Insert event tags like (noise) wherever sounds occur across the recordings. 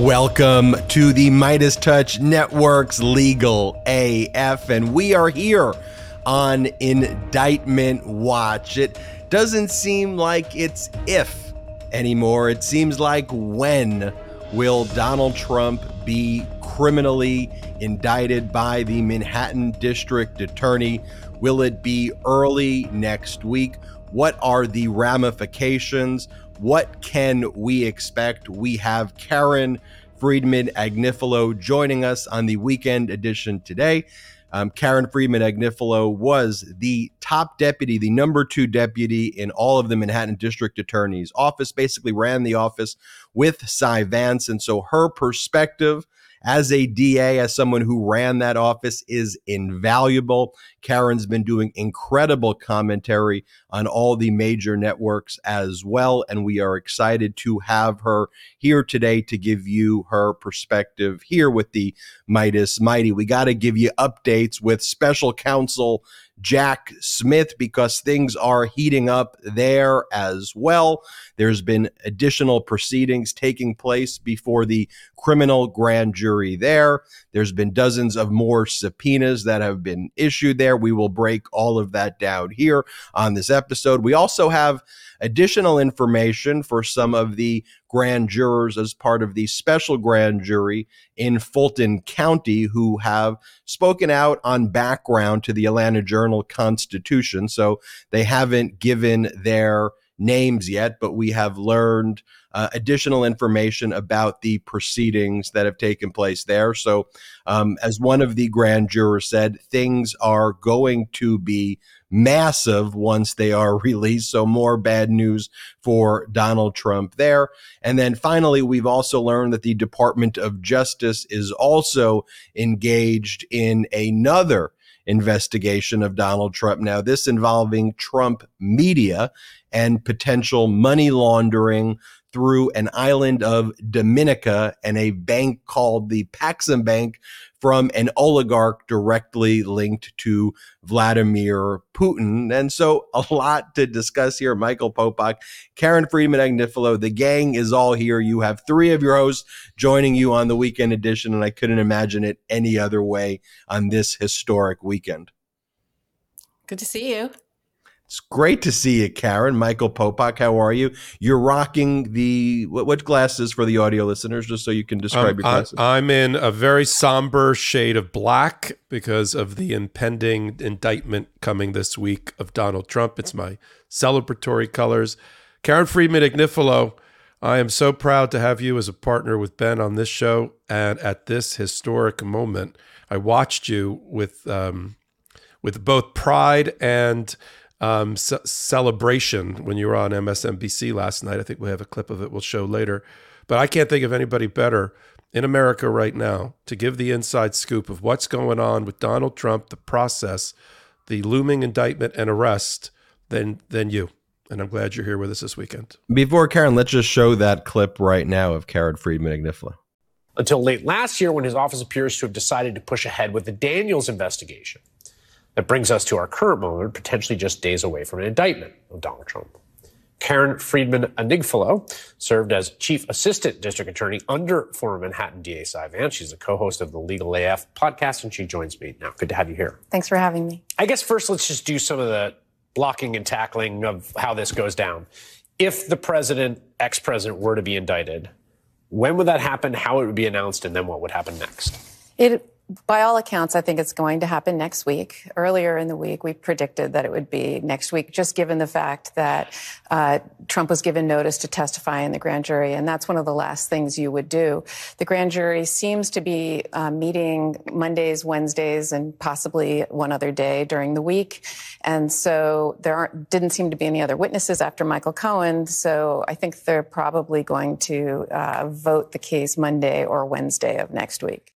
Welcome to the MeidasTouch Network's Legal AF, and we are here on Indictment Watch. It doesn't seem like it's if anymore, it seems like when will Donald Trump be criminally indicted by the Manhattan District Attorney? Will it be early next week? What are the ramifications? What can we expect? We have Karen Friedman Agnifilo joining us on the weekend edition today. Um, Karen Friedman Agnifilo was the top deputy, the number two deputy in all of the Manhattan District Attorney's office, basically ran the office with Cy Vance. And so her perspective as a DA, as someone who ran that office, is invaluable. Karen's been doing incredible commentary on all the major networks as well. And we are excited to have her here today to give you her perspective here with the Meidas Mighty. We got to give you updates with special counsel Jack Smith because things are heating up there as well. There's been additional proceedings taking place before the criminal grand jury there. There's been dozens of more subpoenas that have been issued there. We will break all of that down here on this episode. We also have additional information for some of the grand jurors as part of the special grand jury in Fulton County who have spoken out on background to the Atlanta Journal Constitution. So they haven't given their names yet, but we have learned uh, additional information about the proceedings that have taken place there. So, um, as one of the grand jurors said, things are going to be massive once they are (laughs) released. So, more bad news for Donald Trump there. And then finally, we've also learned that the Department of Justice is also engaged in another investigation of Donald Trump. Now, this involving Trump media and potential money laundering through an island of Dominica and a bank called the Paxum Bank from an oligarch directly linked to Vladimir Putin. And so a lot to discuss here. Michael Popok, Karen Friedman Agnifilo, the gang is all here. You have three of your hosts joining you on the weekend edition, and I couldn't imagine it any other way on this historic weekend. Good to see you. It's great to see you, Karen. Michael Popok, how are you? You're rocking the what, what, glasses for the audio listeners, just so you can describe um, your glasses. I'm in a very somber shade of black because of the impending indictment coming this week of Donald Trump. It's my celebratory colors. Karen Friedman Agnifilo, I am so proud to have you as a partner with Ben on this show. And at this historic moment, I watched you with um, with both pride and um, c- celebration when you were on MSNBC last night. I think we have a clip of it we'll show later. But I can't think of anybody better in America right now to give the inside scoop of what's going on with Donald Trump, the process, the looming indictment and arrest than than you. And I'm glad you're here with us this weekend. Before Karen, let's just show that clip right now of Karen Friedman Agnifilo. Until late last year, when his office appears to have decided to push ahead with the Daniels investigation. That brings us to our current moment, potentially just days away from an indictment of Donald Trump. Karen Friedman Agnifilo served as Chief Assistant District Attorney under former Manhattan DA Cy Vance. She's a co-host of the Legal AF podcast, and she joins me now. Good to have you here. Thanks for having me. I guess first, let's just do some of the blocking and tackling of how this goes down. If the president, ex-president, were to be indicted, when would that happen? How it would be announced, and then what would happen next? It by all accounts, I think it's going to happen next week. Earlier in the week, we predicted that it would be next week, just given the fact that uh, Trump was given notice to testify in the grand jury, and that's one of the last things you would do. The grand jury seems to be uh, meeting Mondays, Wednesdays, and possibly one other day during the week, and so there didn't seem to be any other witnesses after Michael Cohen. So I think they're probably going to uh, vote the case Monday or Wednesday of next week.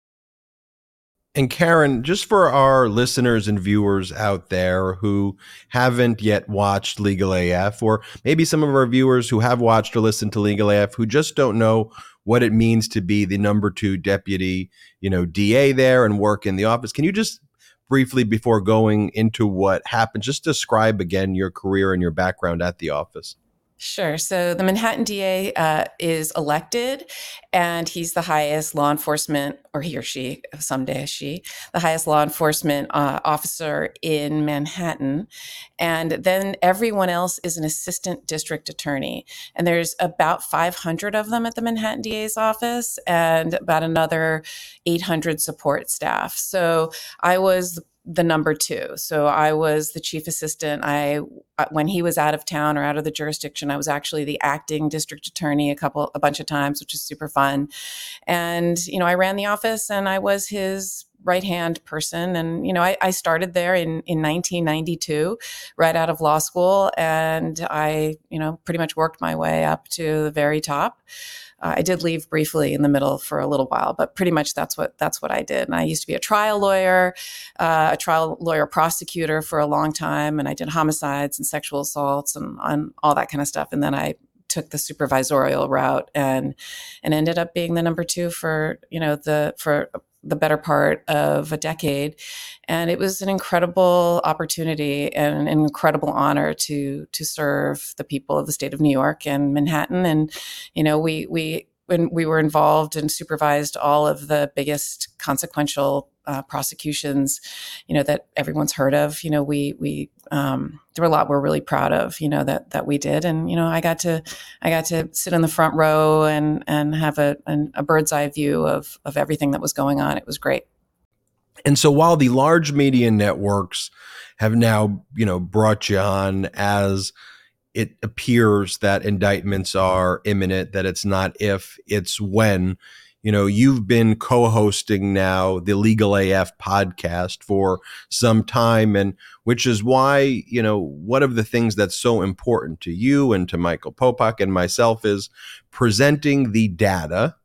And Karen, just for our listeners and viewers out there who haven't yet watched Legal AF, or maybe some of our viewers who have watched or listened to Legal AF who just don't know what it means to be the number two deputy, you know, DA there and work in the office, can you just briefly, before going into what happened, just describe again your career and your background at the office? Sure. So the Manhattan DA uh, is elected, and he's the highest law enforcement, or he or she, someday she, the highest law enforcement uh, officer in Manhattan. And then everyone else is an assistant district attorney. And there's about 500 of them at the Manhattan DA's office, and about another 800 support staff. So I was the number two. So I was the chief assistant. I uh, when he was out of town or out of the jurisdiction, I was actually the acting district attorney a couple a bunch of times, which is super fun. And you know, I ran the office and I was his right hand person. And you know, I, I started there in in 1992, right out of law school, and I you know pretty much worked my way up to the very top. Uh, I did leave briefly in the middle for a little while, but pretty much that's what that's what I did. And I used to be a trial lawyer, uh, a trial lawyer prosecutor for a long time, and I did homicides and sexual assaults and, and all that kind of stuff. And then I took the supervisorial route and and ended up being the number two for you know the for the better part of a decade. And it was an incredible opportunity and an incredible honor to to serve the people of the state of New York and Manhattan. And you know we we when we were involved and supervised all of the biggest consequential uh, prosecutions, you know that everyone's heard of. You know, we we um, there were a lot we're really proud of. You know that that we did, and you know I got to I got to sit in the front row and and have a an, a bird's eye view of of everything that was going on. It was great. And so while the large media networks have now you know brought you on as it appears that indictments are imminent, that it's not if, it's when you know, you've been co-hosting now the Legal AF podcast for some time, and which is why, you know, one of the things that's so important to you and to Michael Popok and myself is presenting the data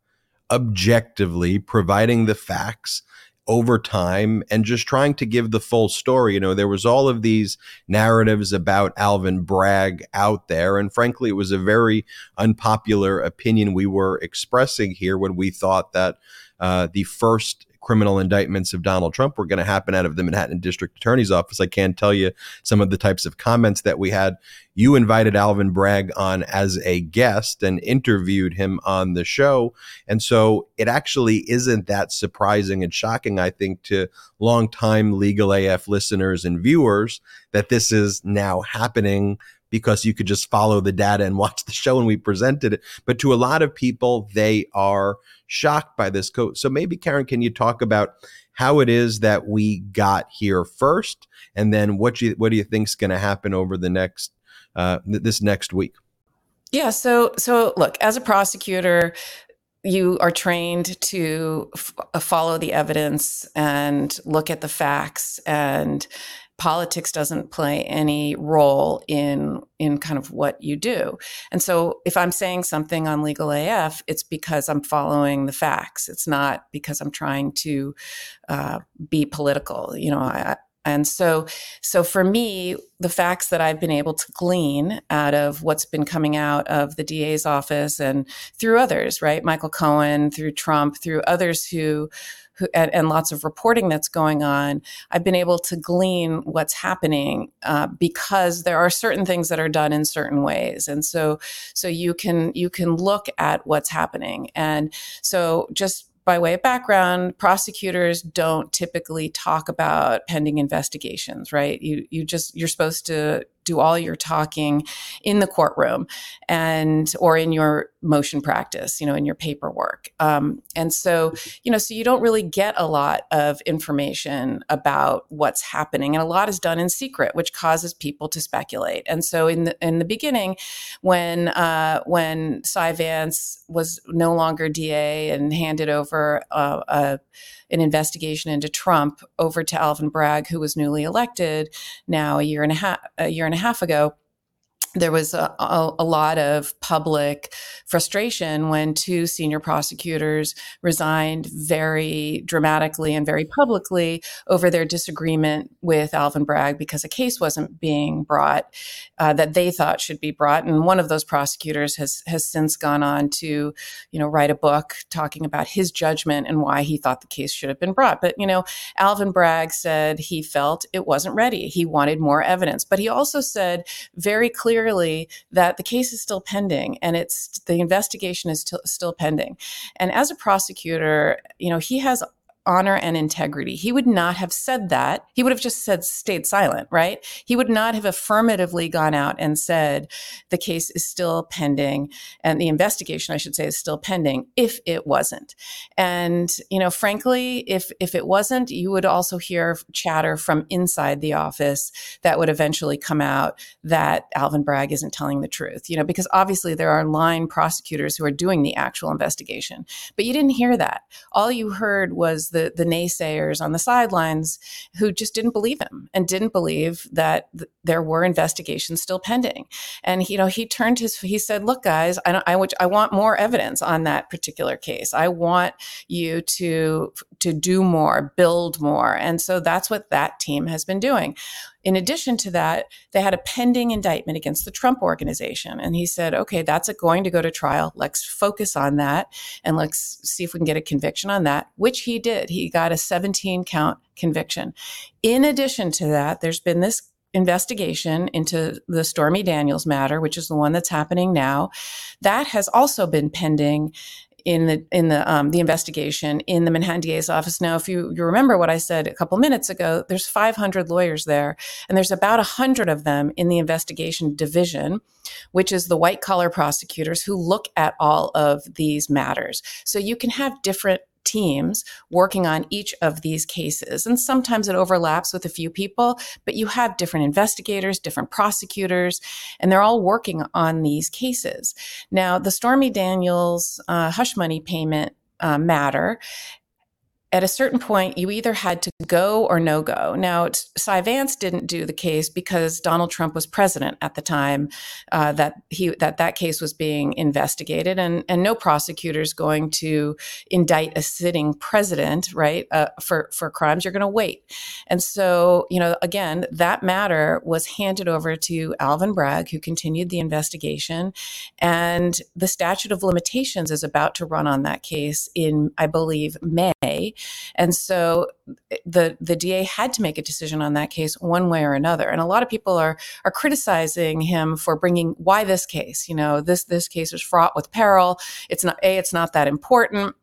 objectively, providing the facts over time and just trying to give the full story. You know, there was all of these narratives about Alvin Bragg out there. And frankly, it was a very unpopular opinion we were expressing here when we thought that uh, the first criminal indictments of Donald Trump were going to happen out of the Manhattan District Attorney's Office. I can't tell you some of the types of comments that we had. You invited Alvin Bragg on as a guest and interviewed him on the show. And so it actually isn't that surprising and shocking, I think, to longtime Legal AF listeners and viewers that this is now happening because you could just follow the data and watch the show and we presented it. But to a lot of people, they are shocked by this code. So maybe Karen, can you talk about how it is that we got here first, and then what you what do you think is going to happen over the next uh, this next week? Yeah. So so look, as a prosecutor, you are trained to f- follow the evidence and look at the facts and politics doesn't play any role in in kind of what you do. And so if I'm saying something on legal AF, it's because I'm following the facts. It's not because I'm trying to uh, be political. You know, I, and so so for me the facts that i've been able to glean out of what's been coming out of the da's office and through others right michael cohen through trump through others who who, and, and, lots of reporting that's going on, I've been able to glean what's happening uh, because there are certain things that are done in certain ways, and so so you can you can look at what's happening, and so just by way of background, prosecutors don't typically talk about pending investigations, right? You you just you're supposed to do all your talking in the courtroom and or in your motion practice you know in your paperwork. Um, and so you know so you don't really get a lot of information about what's happening and a lot is done in secret which causes people to speculate. And so in the in the beginning when uh, when cy vance was no longer da and handed over uh, a an investigation into Trump over to Alvin Bragg, who was newly elected now a year and a half a year and a half ago there was a, a, a, lot of public frustration when two senior prosecutors resigned very dramatically and very publicly over their disagreement with Alvin Bragg because a case wasn't being brought uh, that they thought should be brought. And one of those prosecutors has has since gone on to, you know, write a book talking about his judgment and why he thought the case should have been brought. But you know, Alvin Bragg said he felt it wasn't ready. He wanted more evidence, but he also said very clearly clearly that the case is still pending and it's the investigation is still, still pending. And as a prosecutor, you know, he has honor and integrity. He would not have said that. He would have just said, stayed silent, right? He would not have affirmatively gone out and said, the case is still pending and the investigation, I should say, is still pending if it wasn't. And, you know, frankly, if, if it wasn't, you would also hear chatter from inside the office that would eventually come out that Alvin Bragg isn't telling the truth, you know, because obviously there are line prosecutors who are doing the actual investigation. But you didn't hear that. All you heard was the the naysayers on the sidelines who just didn't believe him and didn't believe that th- there were investigations still pending. And you know, he turned his he said, "Look, guys, I I, I want more evidence on that particular case. I want you to to do more, build more." And so that's what that team has been doing. In addition to that, they had a pending indictment against the Trump organization. And he said, okay, that's going to go to trial. Let's focus on that and let's see if we can get a conviction on that, which he did. He got a 17 count conviction. In addition to that, there's been this investigation into the Stormy Daniels matter, which is the one that's happening now. That has also been pending in the in the um, the investigation in the Manhattan DA's office. Now, if you you remember what I said a couple minutes ago, there's 500 lawyers there, and there's about 100 of them in the investigation division, which is the white collar prosecutors who look at all of these matters. So you can have different teams working on each of these cases. And sometimes it overlaps with a few people, but you have different investigators, different prosecutors, and they're all working on these cases. Now, the Stormy Daniels uh, hush money payment uh, matter at a certain point, you either had to go or no go. Now, Cy Vance didn't do the case because Donald Trump was president at the time uh, that he that that case was being investigated, and and no prosecutor is going to indict a sitting president, right, uh, for for crimes. You're going to wait, and so you know, again, that matter was handed over to Alvin Bragg, who continued the investigation, and the statute of limitations is about to run on that case in, I believe, May. And so eh, the the DA had to make a decision on that case one way or another. And a lot of people are are criticizing him for bringing why this case. You know, this this case is fraught with peril. It's not a. It's not that important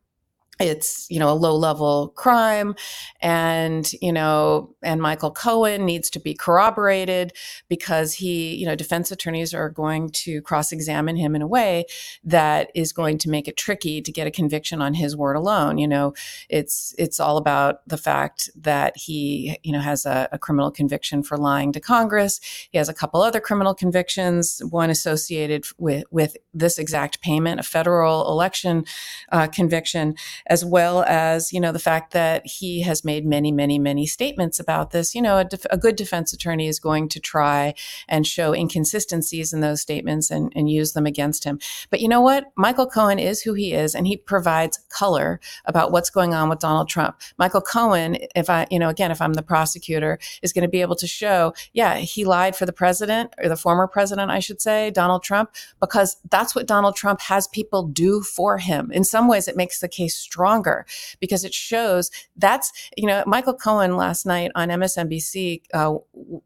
it's you know a low level crime and you know and michael cohen needs to be corroborated because he you know defense attorneys are going to cross examine him in a way that is going to make it tricky to get a conviction on his word alone. You know it's it's all about the fact that he you know has a, a criminal conviction for lying to congress. He has a couple other criminal convictions one associated with with this exact payment a federal election uh, conviction as well as you know the fact that he has made many many many statements about this. You know a, def- a good defense attorney is going to try and show inconsistencies in those statements and, and use them against him. But you know what? Michael cohen is who he is and he provides color about what's going on with donald trump. Michael cohen if i you know again if i'm the prosecutor is going to be able to show yeah he lied for the president or the former president i should say donald trump because that's what donald trump has people do for him. In some ways it makes the case stronger because it shows that's, you know, Michael Cohen last night on MSNBC, uh,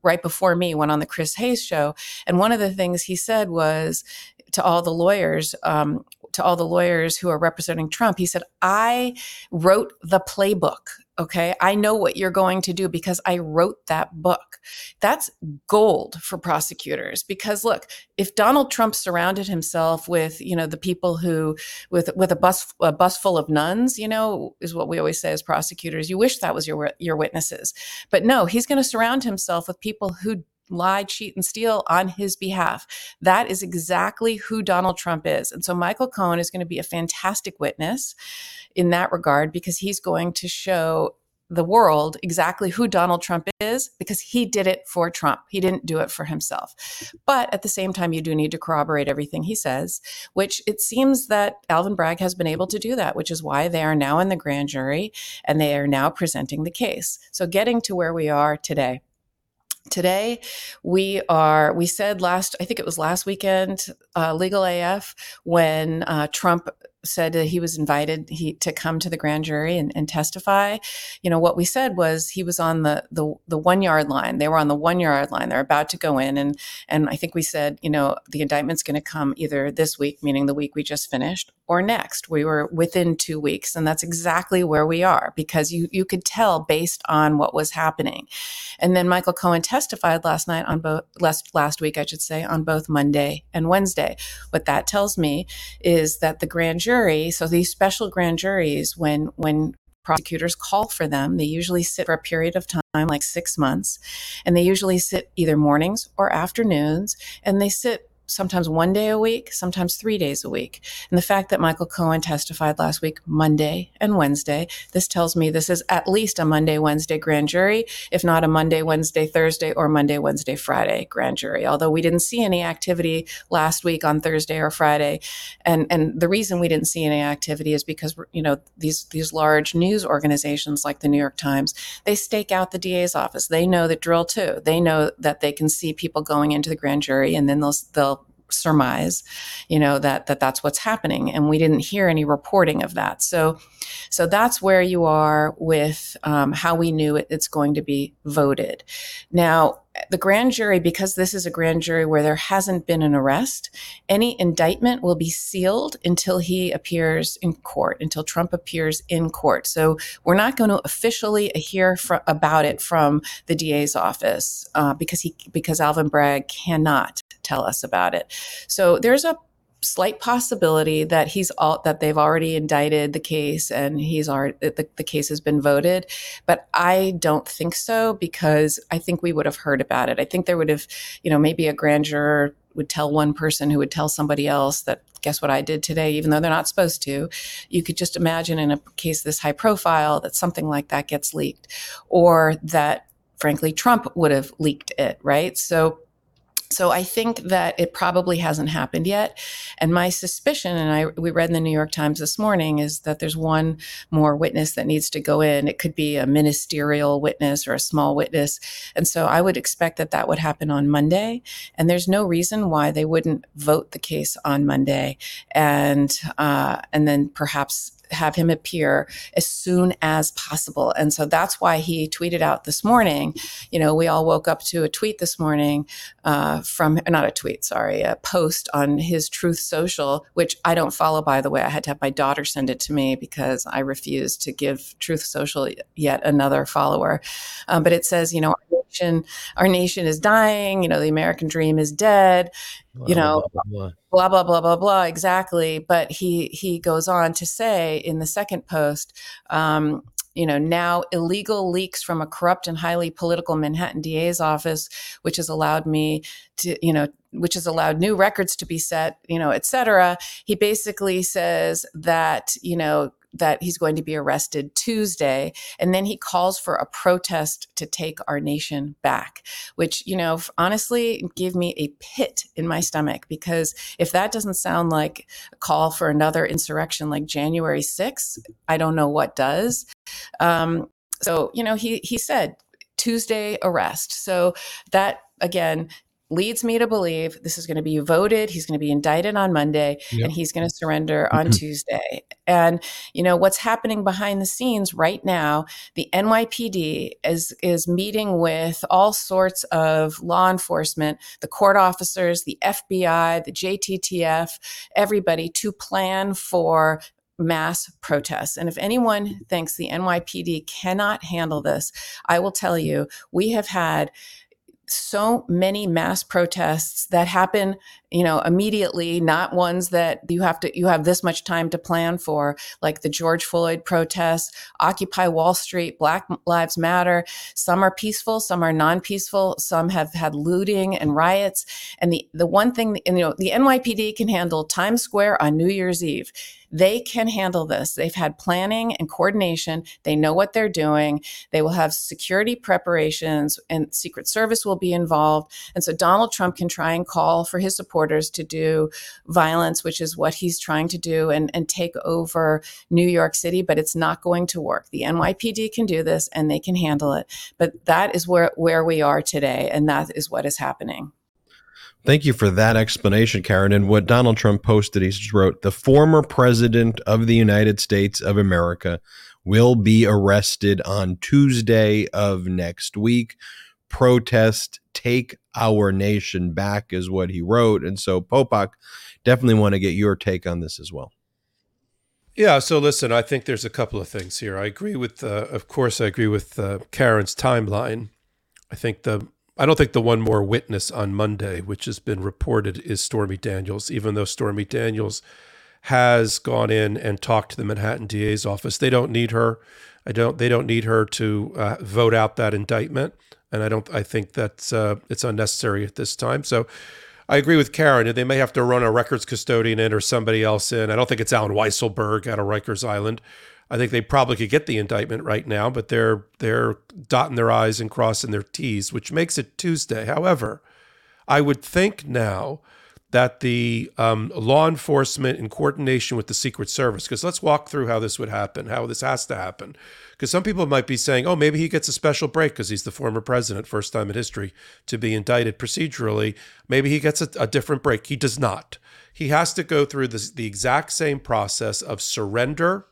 right before me, went on the Chris Hayes show. And one of the things he said was, to all the lawyers, um, to all the lawyers who are representing Trump, he said, I wrote the playbook. Okay. I know what you're going to do because I wrote that book. That's gold for prosecutors because look, if Donald Trump surrounded himself with, you know, the people who, with, with a bus, a bus full of nuns, you know, is what we always say as prosecutors, you wish that was your, your witnesses. But no, he's going to surround himself with people who lie, cheat, and steal on his behalf. That is exactly who Donald Trump is. And so Michael Cohen is going to be a fantastic witness in that regard because he's going to show the world exactly who Donald Trump is because he did it for Trump. He didn't do it for himself. But at the same time, you do need to corroborate everything he says, which it seems that Alvin Bragg has been able to do that, which is why they are now in the grand jury and they are now presenting the case. So getting to where we are today. Today, we are, we said last, I think it was last weekend, uh, Legal AF, when uh, Trump said that he was invited he, to come to the grand jury and, and, testify. You know, what we said was he was on the, the, the one yard line. They were on the one yard line. They're about to go in. And, and I think we said, you know, the indictment's going to come either this week, meaning the week we just finished, or next. We were within two weeks. And that's exactly where we are because you, you could tell based on what was happening. And then Michael Cohen testified last night on both, last, last week, I should say, on both Monday and Wednesday. What that tells me is that the grand jury, so these special grand juries, when, when prosecutors call for them. They usually sit for a period of time, like six months, and they usually sit either mornings or afternoons, and they sit sometimes one day a week, sometimes three days a week. And the fact that Michael Cohen testified last week, Monday and Wednesday, this tells me this is at least a Monday, Wednesday grand jury, if not a Monday, Wednesday, Thursday, or Monday, Wednesday, Friday grand jury. Although we didn't see any activity last week on Thursday or Friday. And, and the reason we didn't see any activity is because, you know, these, these large news organizations like the New York Times, they stake out the DA's office. They know the drill too. They know that they can see people going into the grand jury and then they'll, they'll surmise you know that that that's what's happening. And we didn't hear any reporting of that. So so that's where you are with um, how we knew it, it's going to be voted. Now the grand jury, because this is a grand jury where there hasn't been an arrest, any indictment will be sealed until he appears in court, until Trump appears in court. So we're not going to officially hear fr- about it from the DA's office uh, because he because Alvin Bragg cannot tell us about it. So there's a slight possibility that he's all that they've already indicted the case and he's already the, the case has been voted but i don't think so because i think we would have heard about it. I think there would have you know maybe a grand juror would tell one person who would tell somebody else that guess what i did today? Even though they're not supposed to. You could just imagine in a case this high profile that something like that gets leaked or that frankly trump would have leaked it right? So so I think that it probably hasn't happened yet. And my suspicion, and I we read in the New York Times this morning, is that there's one more witness that needs to go in. It could be a ministerial witness or a small witness. And so I would expect that that would happen on Monday. And there's no reason why they wouldn't vote the case on Monday, and uh, and then perhaps have him appear as soon as possible. And so that's why he tweeted out this morning. You know, we all woke up to a tweet this morning uh, from, not a tweet, sorry, a post on his Truth Social, which I don't follow, by the way. I had to have my daughter send it to me because I refuse to give Truth Social yet another follower. Um, but it says, you know, our nation, our nation is dying. You know, the American dream is dead. You know, blah, blah, blah. blah blah blah blah exactly. But he he goes on to say in the second post um, you know now illegal leaks from a corrupt and highly political manhattan da's office which has allowed me to you know which has allowed new records to be set you know et cetera. He basically says that you know that he's going to be arrested Tuesday. And then he calls for a protest to take our nation back, which, you know, honestly gave me a pit in my stomach because if that doesn't sound like a call for another insurrection like January 6th, I don't know what does. Um, so, you know, he, he said, Tuesday arrest. So that again leads me to believe this is going to be voted. He's going to be indicted on Monday yep. and he's going to surrender on mm-hmm. Tuesday. And you know what's happening behind the scenes right now, the NYPD is is meeting with all sorts of law enforcement, the court officers, the FBI, the JTTF, everybody to plan for mass protests. And if anyone thinks the NYPD cannot handle this, I will tell you, we have had so many mass protests that happen you know immediately not ones that you have to you have this much time to plan for like the george floyd protests occupy wall street black lives matter. Some are peaceful some are non-peaceful some have had looting and riots. And the the one thing you know the nypd can handle times square on new year's eve they can handle this. They've had planning and coordination. They know what they're doing. They will have security preparations and Secret Service will be involved. And so Donald Trump can try and call for his supporters to do violence, which is what he's trying to do and, and take over New York City, but it's not going to work. The NYPD can do this and they can handle it. But that is where, where we are today. And that is what is happening. Thank you for that explanation, Karen. And what Donald Trump posted, he wrote, The former president of the United States of America will be arrested on Tuesday of next week. Protest, take our nation back, is what he wrote. And so, Popok, definitely want to get your take on this as well. Yeah. So listen, I think there's a couple of things here. I agree with, uh, of course, I agree with uh, Karen's timeline. I think the, I don't think the one more witness on Monday, which has been reported, is Stormy Daniels. Even though Stormy Daniels has gone in and talked to the Manhattan DA's office, they don't need her. I don't. They don't need her to uh, vote out that indictment, and I don't. I think that's uh, it's unnecessary at this time. So I agree with Karen. They may have to run a records custodian in or somebody else in. I don't think it's Allen Weisselberg out of Rikers Island. I think they probably could get the indictment right now, but they're they're dotting their I's and crossing their T's, which makes it Tuesday. However, I would think now that the um, law enforcement in coordination with the Secret Service, because let's walk through how this would happen, how this has to happen. Because some people might be saying, oh, maybe he gets a special break because he's the former president, first time in history to be indicted procedurally. Maybe he gets a, a different break. He does not. He has to go through this, the exact same process of surrender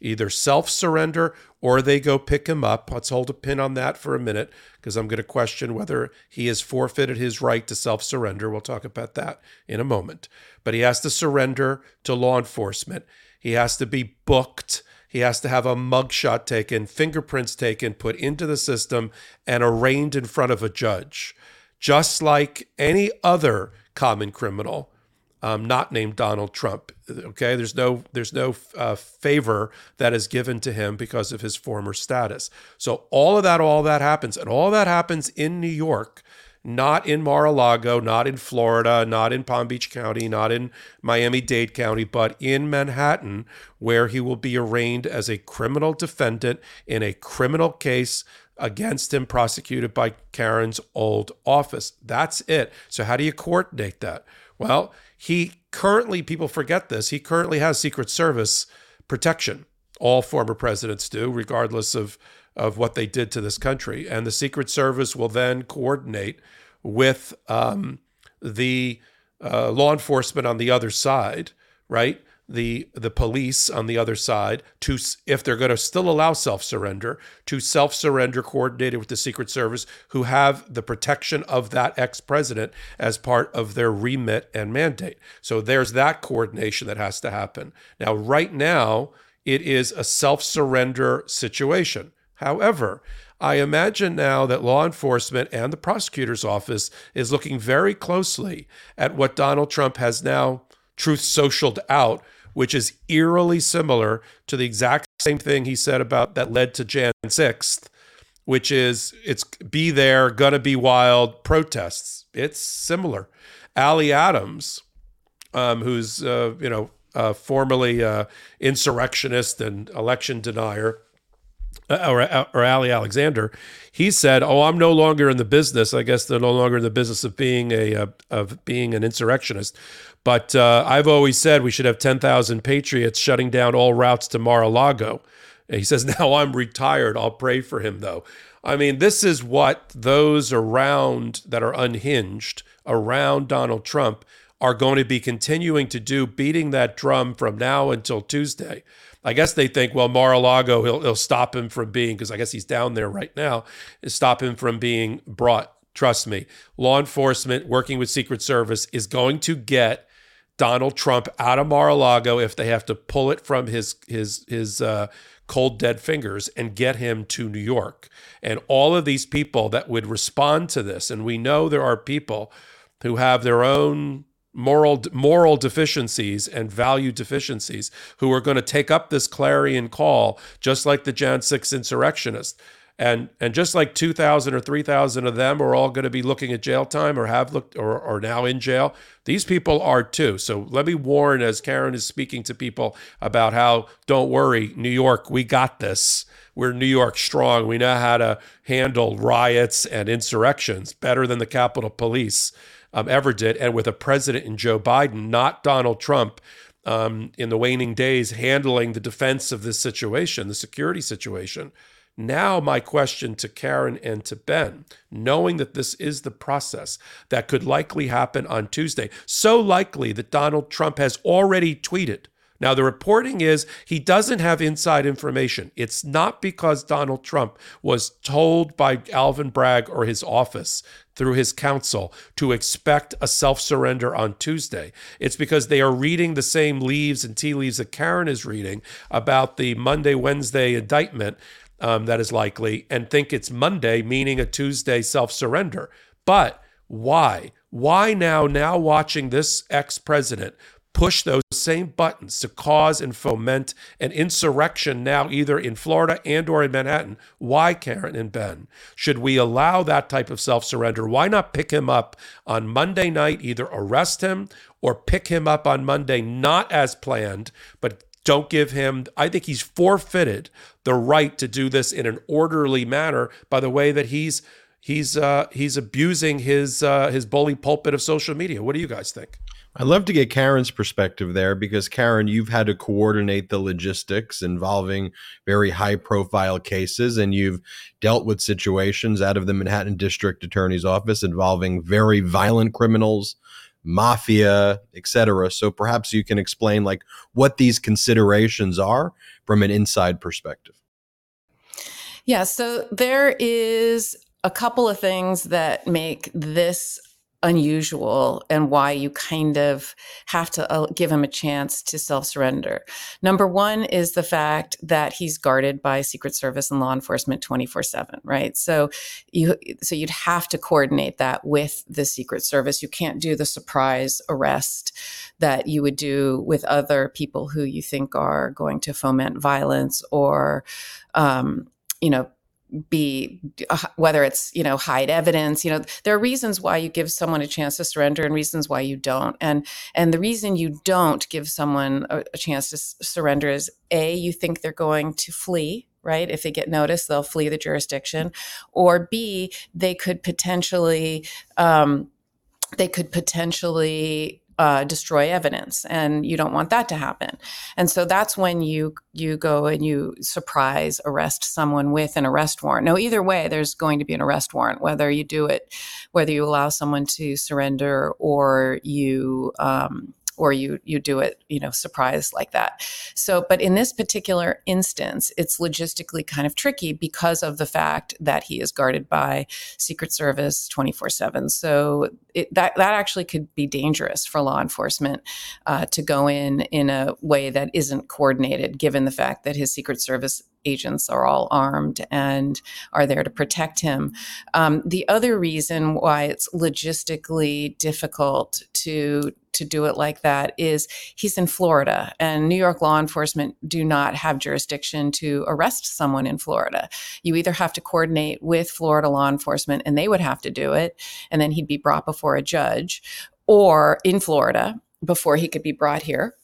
either self surrender or they go pick him up. Let's hold a pin on that for a minute because I'm going to question whether he has forfeited his right to self surrender. We'll talk about that in a moment. But he has to surrender to law enforcement. He has to be booked. He has to have a mugshot taken, fingerprints taken, put into the system, and arraigned in front of a judge. Just like any other common criminal, um, not named Donald Trump. Okay, there's no there's no uh, favor that is given to him because of his former status. So all of that, all that happens, and all that happens in New York, not in Mar-a-Lago, not in Florida, not in Palm Beach County, not in Miami-Dade County, but in Manhattan, where he will be arraigned as a criminal defendant in a criminal case against him prosecuted by Karen's old office. That's it. So how do you coordinate that? Well, he currently, people forget this, he currently has Secret Service protection. All former presidents do, regardless of, of what they did to this country. And the Secret Service will then coordinate with um, the uh, law enforcement on the other side, right? The the police on the other side to if they're going to still allow self surrender to self surrender coordinated with the secret service who have the protection of that ex president as part of their remit and mandate. So there's that coordination that has to happen. Now right now it is a self surrender situation. However I imagine now that law enforcement and the prosecutor's office is looking very closely at what Donald Trump has now truth socialed out which is eerily similar to the exact same thing he said about that led to Jan 6th, which is it's be there, gonna be wild protests. It's similar. Ali Adams, um, who's uh, you know uh, formerly uh, insurrectionist and election denier, or, uh, or Ali Alexander, he said, "Oh, I'm no longer in the business. I guess they're no longer in the business of being a uh, of being an insurrectionist. But uh, I've always said we should have 10,000 patriots shutting down all routes to Mar-a-Lago." And he says, (laughs) "Now I'm retired. I'll pray for him, though." I mean, this is what those around that are unhinged around Donald Trump are going to be continuing to do, beating that drum from now until Tuesday. I guess they think, well, Mar-a-Lago, he'll, he'll stop him from being, because I guess he's down there right now, stop him from being brought. Trust me, law enforcement working with Secret Service is going to get Donald Trump out of Mar-a-Lago if they have to pull it from his his his uh, cold dead fingers and get him to New York. And all of these people that would respond to this, and we know there are people who have their own moral moral deficiencies and value deficiencies who are going to take up this clarion call just like the Jan 6 insurrectionists and and just like 2000 or 3000 of them are all going to be looking at jail time or have looked or are now in jail these people are too. So let me warn as Karen is speaking to people about how don't worry New York we got this. We're New York strong. We know how to handle riots and insurrections better than the Capitol Police um, ever did, and with a president in Joe Biden, not Donald Trump, um, in the waning days handling the defense of this situation, the security situation. Now, my question to Karen and to Ben, knowing that this is the process that could likely happen on Tuesday, so likely that Donald Trump has already tweeted now, the reporting is he doesn't have inside information. It's not because Donald Trump was told by Alvin Bragg or his office through his counsel to expect a self surrender on Tuesday. It's because they are reading the same leaves and tea leaves that Karen is reading about the Monday, Wednesday indictment um, that is likely and think it's Monday, meaning a Tuesday self surrender. But why? Why now, now watching this ex president push those same buttons to cause and foment an insurrection now either in Florida and or in Manhattan. Why, Karen and Ben, should we allow that type of self-surrender? Why not pick him up on Monday night, either arrest him or pick him up on Monday not as planned, but don't give him I think he's forfeited the right to do this in an orderly manner by the way that he's he's uh, he's abusing his uh, his bully pulpit of social media. What do you guys think? I'd love to get Karen's perspective there because Karen, you've had to coordinate the logistics involving very high profile cases and you've dealt with situations out of the Manhattan District Attorney's Office involving very violent criminals, mafia, etc. So perhaps you can explain like what these considerations are from an inside perspective. Yeah, so there is a couple of things that make this unusual and why you kind of have to uh, give him a chance to self surrender. Number one is the fact that he's guarded by Secret Service and law enforcement 24 7, right? So you, so you'd have to coordinate that with the Secret Service. You can't do the surprise arrest that you would do with other people who you think are going to foment violence or, um, you know, be uh, whether it's you know hide evidence you know there are reasons why you give someone a chance to surrender and reasons why you don't. And and the reason you don't give someone a, a chance to s- surrender is a you think they're going to flee right? If they get noticed they'll flee the jurisdiction. Or b they could potentially um, they could potentially uh, destroy evidence, and you don't want that to happen. And so that's when you you go and you surprise arrest someone with an arrest warrant. No, either way, there's going to be an arrest warrant, whether you do it, whether you allow someone to surrender or you um, or you you do it you know surprise like that. So but in this particular instance it's logistically kind of tricky because of the fact that he is guarded by secret service 24/7 so it, that that actually could be dangerous for law enforcement uh, to go in in a way that isn't coordinated given the fact that his secret service agents are all armed and are there to protect him. Um, the other reason why it's logistically difficult to to do it like that is he's in Florida and New York law enforcement do not have jurisdiction to arrest someone in Florida. You either have to coordinate with Florida law enforcement and they would have to do it and then he'd be brought before a judge or in Florida before he could be brought here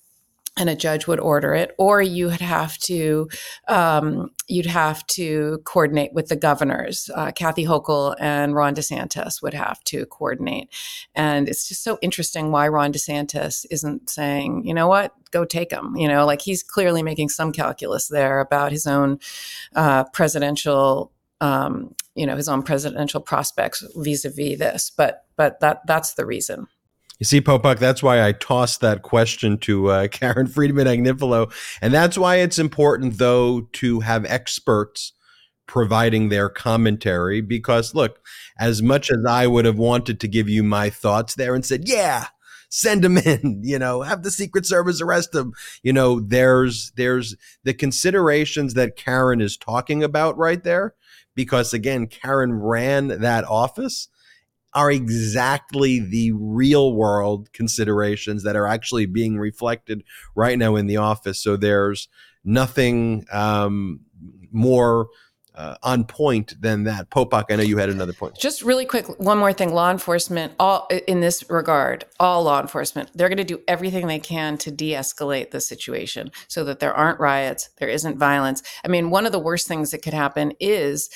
and a judge would order it, or you would have to um, you'd have to coordinate with the governors. Uh, Kathy Hochul and Ron DeSantis would have to coordinate, and it's just so interesting why Ron DeSantis isn't saying, you know what, go take him. You know, like he's clearly making some calculus there about his own uh, presidential. Um, you know his own presidential prospects vis-a-vis this, but but that that's the reason. You see, Popok, that's why I tossed that question to uh, (laughs) Karen Friedman Agnifilo. And that's why it's important, though, to have experts providing their commentary. Because, look, as much as I would have wanted to give you my thoughts there and said, yeah, send him in (laughs) you know have the secret service arrest him you know there's there's the considerations that karen is talking about right there because again karen ran that office are exactly the real world considerations that are actually being reflected right now in the office. So there's nothing um, more uh, on point than that. Popok, I know you had another point. Just really quick, one more thing. Law enforcement, all in this regard, all law enforcement, they're going to do everything they can to de-escalate the situation so that there aren't riots, there isn't violence. I mean, one of the worst things that could happen is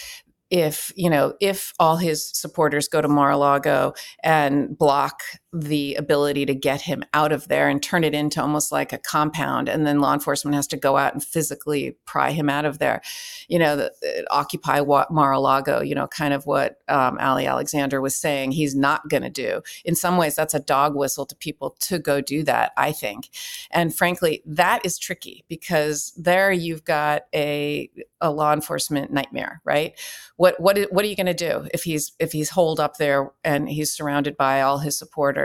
if you know if all his supporters go to Mar-a-Lago and block the ability to get him out of there and turn it into almost like a compound and then law enforcement has to go out and physically pry him out of there. You know the, the occupy mar-a-lago you know kind of what um, ali alexander was saying he's not going to do. In some ways that's a dog whistle to people to go do that i think. And frankly that is tricky because there you've got a, a law enforcement nightmare right? What what what are you going to do if he's if he's holed up there and he's surrounded by all his supporters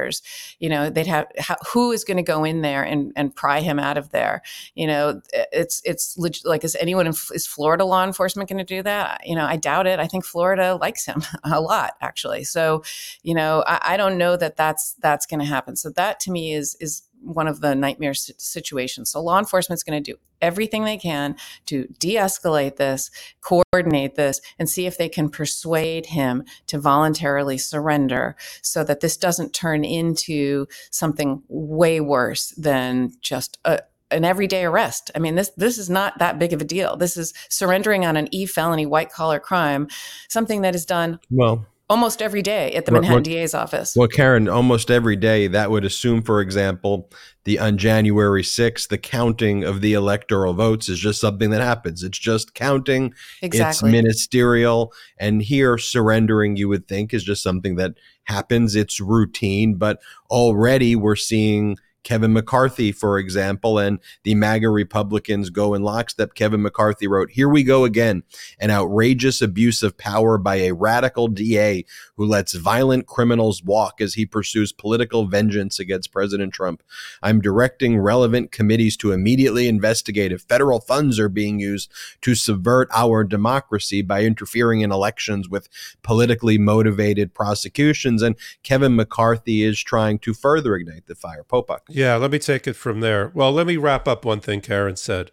you know they'd have how, who is going to go in there and and pry him out of there? You know it's it's like is anyone in, is florida law enforcement going to do that? You know i doubt it. I think florida likes him (laughs) a lot actually. So you know i, I don't know that that's that's going to happen. So that to me is is one of the nightmare situations. So law enforcement is going to do everything they can to de-escalate this, coordinate this, and see if they can persuade him to voluntarily surrender, so that this doesn't turn into something way worse than just a, an everyday arrest. I mean, this this is not that big of a deal. This is surrendering on an e felony white collar crime, something that is done well almost every day at the Manhattan what, DA's office. Well, Karen, almost every day that would assume, for example, the on January 6th, the counting of the electoral votes is just something that happens. It's just counting. Exactly. It's ministerial. And here, surrendering, you would think, is just something that happens. It's routine. But already we're seeing Kevin McCarthy, for example, and the MAGA Republicans go in lockstep. Kevin McCarthy wrote, Here we go again. An outrageous abuse of power by a radical DA who lets violent criminals walk as he pursues political vengeance against President Trump. I'm directing relevant committees to immediately investigate if federal funds are being used to subvert our democracy by interfering in elections with politically motivated prosecutions. And Kevin McCarthy is trying to further ignite the fire. Popok. Yeah, let me take it from there. Well, let me wrap up one thing Karen said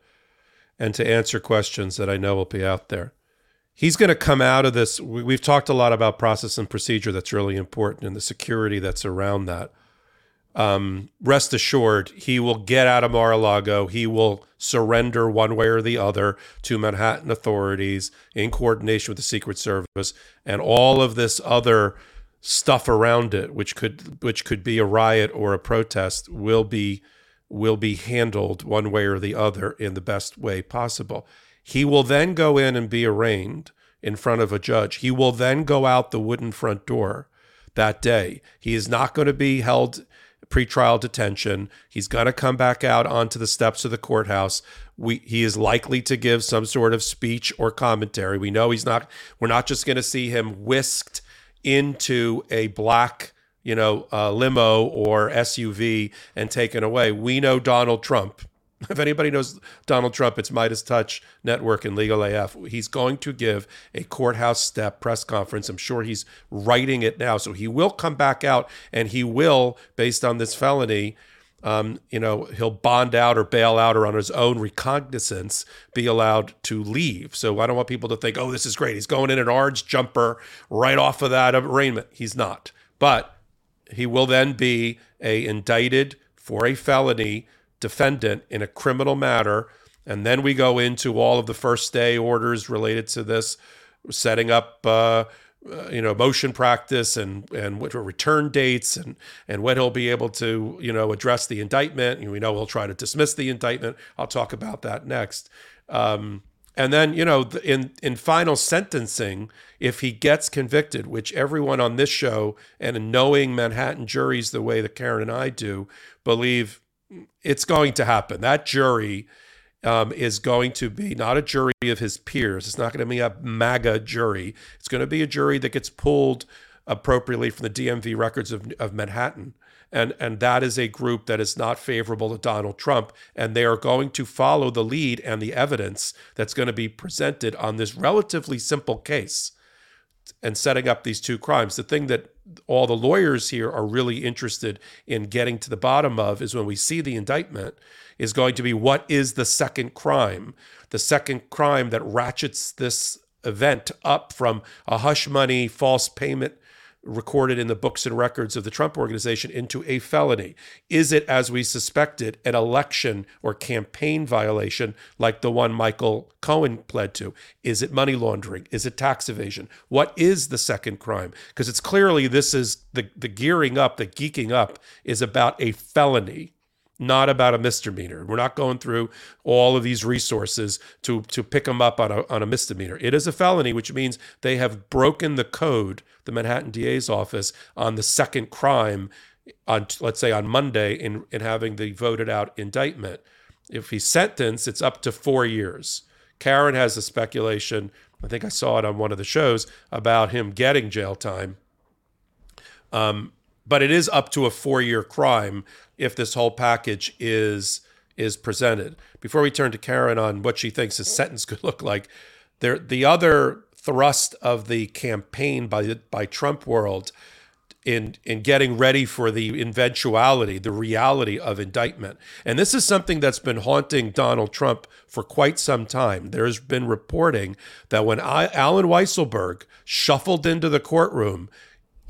and to answer questions that I know will be out there. He's going to come out of this. We've talked a lot about process and procedure that's really important and the security that's around that. Um, rest assured, he will get out of Mar a Lago. He will surrender one way or the other to Manhattan authorities in coordination with the Secret Service and all of this other stuff around it, which could which could be a riot or a protest, will be will be handled one way or the other in the best way possible. He will then go in and be arraigned in front of a judge. He will then go out the wooden front door that day. He is not going to be held pretrial detention. He's going to come back out onto the steps of the courthouse. We, he is likely to give some sort of speech or commentary. We know he's not, we're not just going to see him whisked into a black, you know, uh, limo or SUV and taken away. We know Donald Trump. (laughs) If anybody knows Donald Trump, it's MeidasTouch Network and Legal AF. He's going to give a courthouse step press conference. I'm sure he's writing it now. So he will come back out and he will, based on this felony, um, you know, he'll bond out or bail out or on his own recognizance be allowed to leave. So I don't want people to think, oh, this is great. He's going in an orange jumper right off of that arraignment. He's not. But he will then be a indicted for a felony defendant in a criminal matter. And then we go into all of the first day orders related to this, setting up uh, uh, you know motion practice and and what return dates and and when he'll be able to you know address the indictment. And we know he'll try to dismiss the indictment. I'll talk about that next. Um, and then you know in in final sentencing if he gets convicted which everyone on this show and knowing manhattan juries the way that karen and i do believe it's going to happen. That jury um, is going to be not a jury of his peers. It's not going to be a MAGA jury. It's going to be a jury that gets pulled appropriately from the DMV records of, of Manhattan. And, and that is a group that is not favorable to Donald Trump. And they are going to follow the lead and the evidence that's going to be presented on this relatively simple case and setting up these two crimes. The thing that all the lawyers here are really interested in getting to the bottom of is when we see the indictment is going to be what is the second crime? The second crime that ratchets this event up from a hush money false payment recorded in the books and records of the Trump organization into a felony? Is it, as we suspected, an election or campaign violation like the one Michael Cohen pled to? Is it money laundering? Is it tax evasion? What is the second crime? Because it's clearly this is the, the gearing up, the geeking up is about a felony not about a misdemeanor. We're not going through all of these resources to to pick them up on a on a misdemeanor. It is a felony, which means they have broken the code, the Manhattan DA's office, on the second crime on let's say on Monday in in having the voted out indictment. If he's sentenced, it's up to four years. Karen has a speculation. I think I saw it on one of the shows about him getting jail time. Um, but it is up to a four-year crime if this whole package is is presented. Before we turn to Karen on what she thinks his sentence (laughs) could look like, there the other thrust of the campaign by by Trump world in in getting ready for the eventuality, the reality of indictment. And this is something that's been haunting Donald Trump for quite some time. There's been reporting that when I, Allen Weisselberg shuffled into the courtroom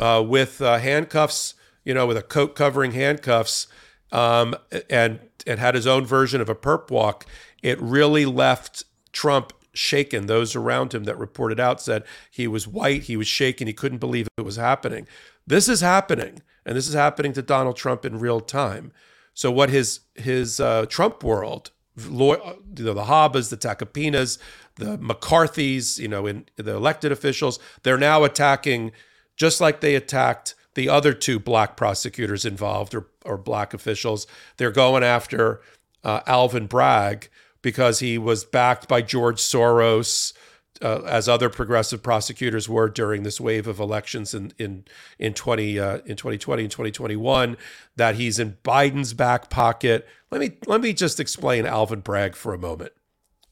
uh, with uh, handcuffs, you know, with a coat covering handcuffs, um, and and had his own version of a perp walk, it really left Trump shaken. Those around him that reported out said he was white, he was shaken, he couldn't believe it was happening. This is happening, and this is happening to Donald Trump in real time. So what his his uh, Trump world, you know, the Habbas, the Tacopinas, the McCarthy's, you know, in the elected officials, they're now attacking just like they attacked the other two black prosecutors involved or, or black officials. They're going after uh, Alvin Bragg because he was backed by George Soros, uh, as other progressive prosecutors were during this wave of elections in in in twenty uh, in twenty twenty and twenty twenty one. That he's in Biden's back pocket. Let me let me just explain Alvin Bragg for a moment,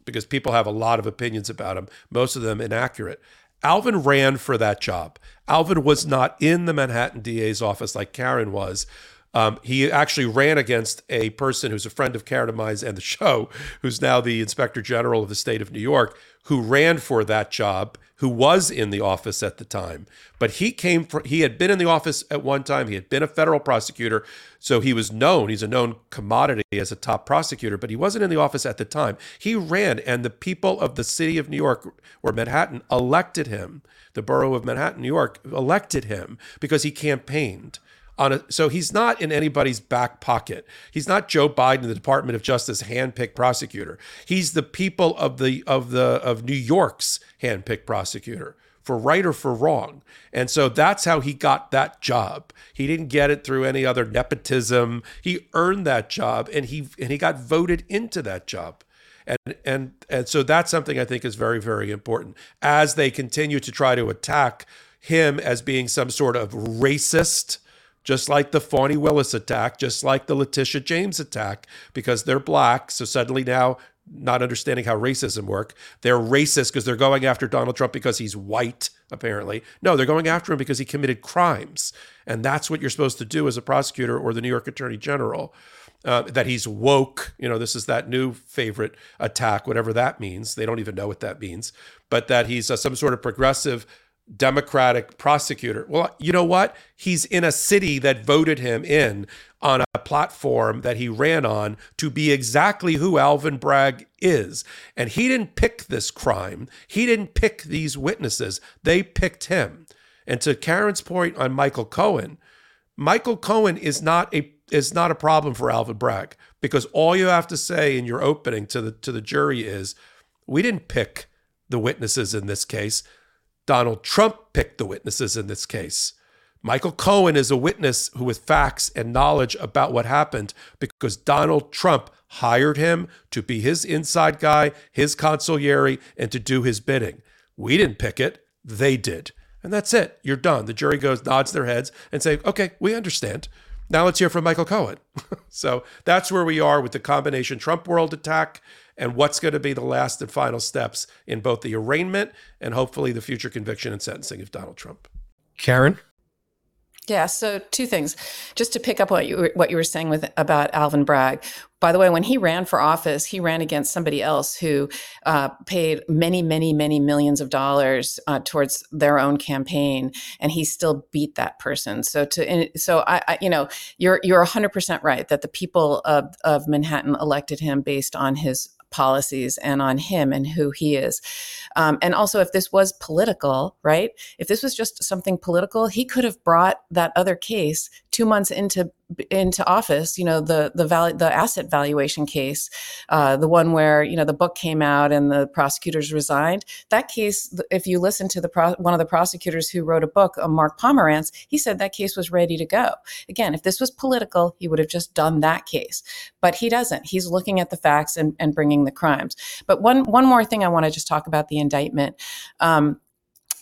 because people have a lot of opinions about him, most of them inaccurate. Alvin ran for that job. Alvin was not in the Manhattan DA's office like Karen was. Um, he actually ran against a person who's a friend of Karen and mine's and the (laughs) show, who's now the inspector general of the state of New York, who ran for that job, who was in the office at the time. But he came from, he had been in the office at one time. He had been a federal prosecutor. So he was known. He's a known commodity as a top prosecutor, but he wasn't in the office at the time. He ran, and the people of the city of New York or Manhattan elected him. The borough of Manhattan, New York, elected him because he campaigned on a, so he's not in anybody's back pocket. He's not Joe Biden, the Department of Justice handpicked prosecutor. He's the people of the of the of New York's handpicked prosecutor for right or for wrong. And so that's how he got that job. He didn't get it through any other nepotism. He earned that job and he and he got voted into that job. And and and so that's something I think is very very important as they continue to try to attack him as being some sort of racist just like the Fani Willis attack, just like the Letitia James attack, because they're black. So suddenly now, not understanding how racism work, they're racist because they're going after Donald Trump because he's white, apparently. No, they're going after him because he committed crimes. And that's what you're supposed to do as a prosecutor or the New York Attorney General. Uh, that he's woke. You know, this is that new favorite attack, whatever that means. They don't even know what that means, but that he's uh, some sort of progressive Democratic prosecutor. Well, you know what? He's in a city that voted him in on a platform that he ran on to be exactly who Alvin Bragg is. And he didn't pick this crime, he didn't pick these witnesses, they picked him. And to Karen's point on Michael Cohen, Michael Cohen is not a is not a problem for Alvin Bragg because all you have to say in your opening to the to the jury is we didn't pick the witnesses in this case. Donald Trump picked the witnesses in this case. Michael Cohen is a witness who, with facts and knowledge about what happened, because Donald Trump hired him to be his inside guy, his consigliere, and to do his bidding. We didn't pick it, they did. And that's it. You're done. The jury goes, nods their heads, and say, okay, we understand. Now let's hear from Michael Cohen. (laughs) so that's where we are with the combination Trump world attack and what's going to be the last and final steps in both the arraignment and hopefully the future conviction and sentencing of Donald Trump. Karen? Yeah, so two things. Just to pick up what you were, what you were saying with about Alvin Bragg. by the way, when he ran for office, he ran against somebody else who uh, paid many, many, many millions of dollars uh, towards their own campaign, and he still beat that person. So to so I, I you know you're you're 100 percent right that the people of of Manhattan elected him based on his policies and on him and who he is. Um, and also, if this was political, right? If this was just something political, he could have brought that other case two months into into office, you know, the the value the asset valuation case, uh, the one where you know the book came out and the prosecutors resigned. That case, if you listen to the pro- one of the prosecutors who wrote a book, uh, Mark Pomerantz, he said that case was ready to go. Again, if this was political, he would have just done that case, but he doesn't. He's looking at the facts and, and bringing the crimes. But one one more thing I want to just talk about the indictment. Um,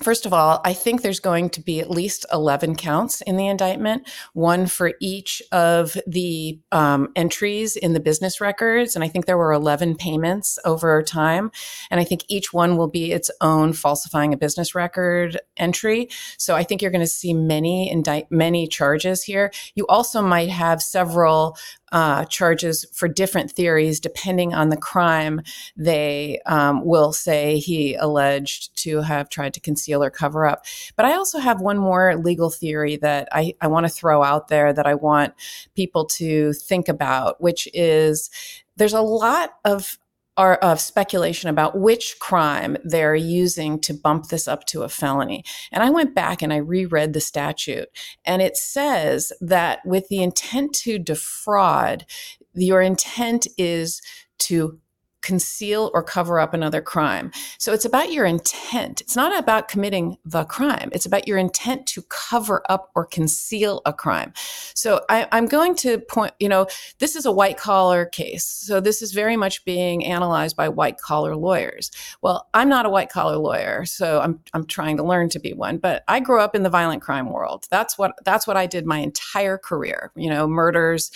First of all, I think there's going to be at least 11 counts in the indictment, one for each of the um, entries in the business records. And I think there were 11 payments over time. And I think each one will be its own falsifying a business record entry. So I think you're going to see many indict, many charges here. You also might have several uh, charges for different theories depending on the crime they um, will say he alleged to have tried to conceal or cover up. But I also have one more legal theory that I, I want to throw out there that I want people to think about, which is there's a lot of are of speculation about which crime they're using to bump this up to a felony. And I went back and I reread the statute, and it says that with the intent to defraud, your intent is to conceal or cover up another crime. So it's about your intent. It's not about committing the crime. It's about your intent to cover up or conceal a crime. So I, am going to point, you know, this is a white collar case. So this is very much being analyzed by white collar lawyers. Well, I'm not a white collar lawyer, so I'm I'm trying to learn to be one. But I grew up in the violent crime world. That's what that's what I did my entire career. You know, murders,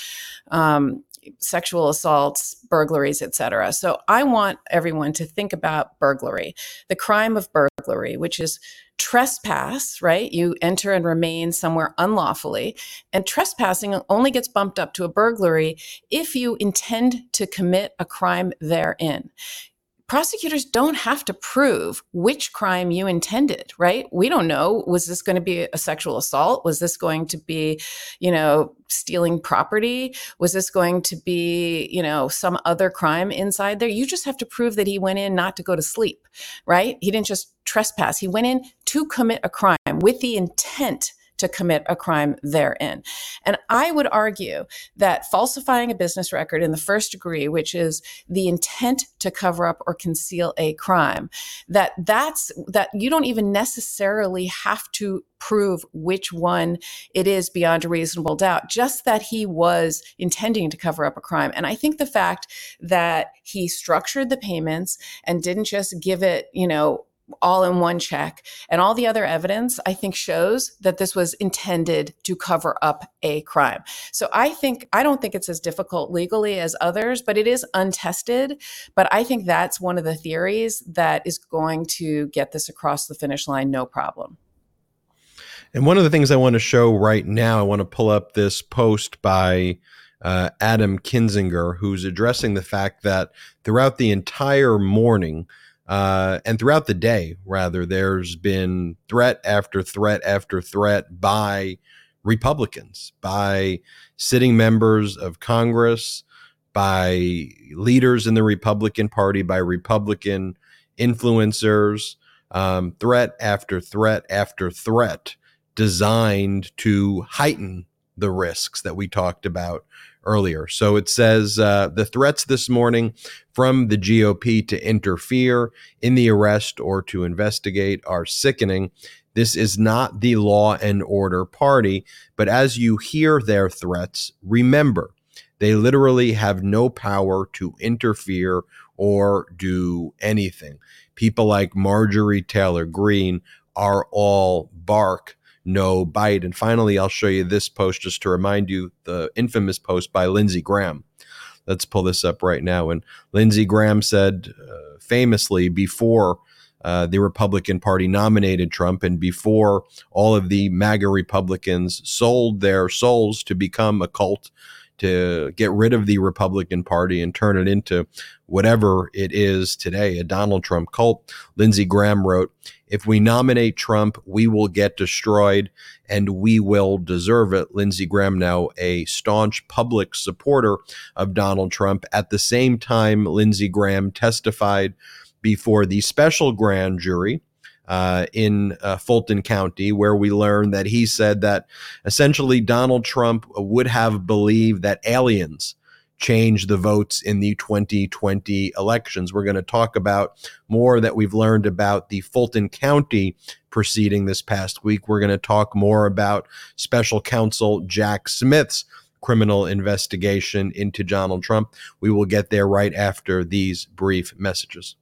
um, sexual assaults, burglaries, etc. So I want everyone to think about burglary, the crime of burglary, which is trespass, right? You enter and remain somewhere unlawfully. And trespassing only gets bumped up to a burglary if you intend to commit a crime therein prosecutors don't have to prove which crime you intended, right? We don't know. Was this going to be a sexual assault? Was this going to be, you know, stealing property? Was this going to be, you know, some other crime inside there? You just have to prove that he went in not to go to sleep, right? He didn't just trespass. He went in to commit a crime with the intent to commit a crime therein. And I would argue that falsifying a business record in the first degree, which is the intent to cover up or conceal a crime, that that's that you don't even necessarily have to prove which one it is beyond a reasonable doubt, just that he was intending to cover up a crime. And I think the fact that he structured the payments and didn't just give it, you know, all in one check. And all the other evidence, I think, shows that this was intended to cover up a crime. So I think, I don't think it's as difficult legally as others, but it is untested. But I think that's one of the theories that is going to get this across the finish line, no problem. And one of the things I want to show right now, I want to pull up this post by uh, Adam Kinzinger, who's addressing the fact that throughout the entire morning, uh, and throughout the day, rather, there's been threat after threat after threat by Republicans, by sitting members of Congress, by leaders in the Republican Party, by Republican influencers, um, threat after threat after threat designed to heighten the risks that we talked about earlier. So it says uh, the threats this morning from the GOP to interfere in the arrest or to investigate are sickening. This is not the law and order party, but as you hear their threats, remember they literally have no power to interfere or do anything. People like Marjorie Taylor Greene are all bark no bite. And finally, I'll show you this post just to remind you the infamous post by Lindsey Graham. Let's pull this up right now. And Lindsey Graham said uh, famously before uh, the Republican Party nominated Trump and before all of the MAGA Republicans sold their souls to become a cult to get rid of the Republican Party and turn it into whatever it is today, a Donald Trump cult. Lindsey Graham wrote, If we nominate Trump, we will get destroyed and we will deserve it. Lindsey Graham, now a staunch public supporter of Donald Trump. At the same time, Lindsey Graham testified before the special grand jury uh, in uh, Fulton County, where we learned that he said that essentially Donald Trump would have believed that aliens changed the votes in the 2020 elections. We're going to talk about more that we've learned about the Fulton County proceeding this past week. We're going to talk more about special counsel Jack Smith's criminal investigation into Donald Trump. We will get there right after these brief messages.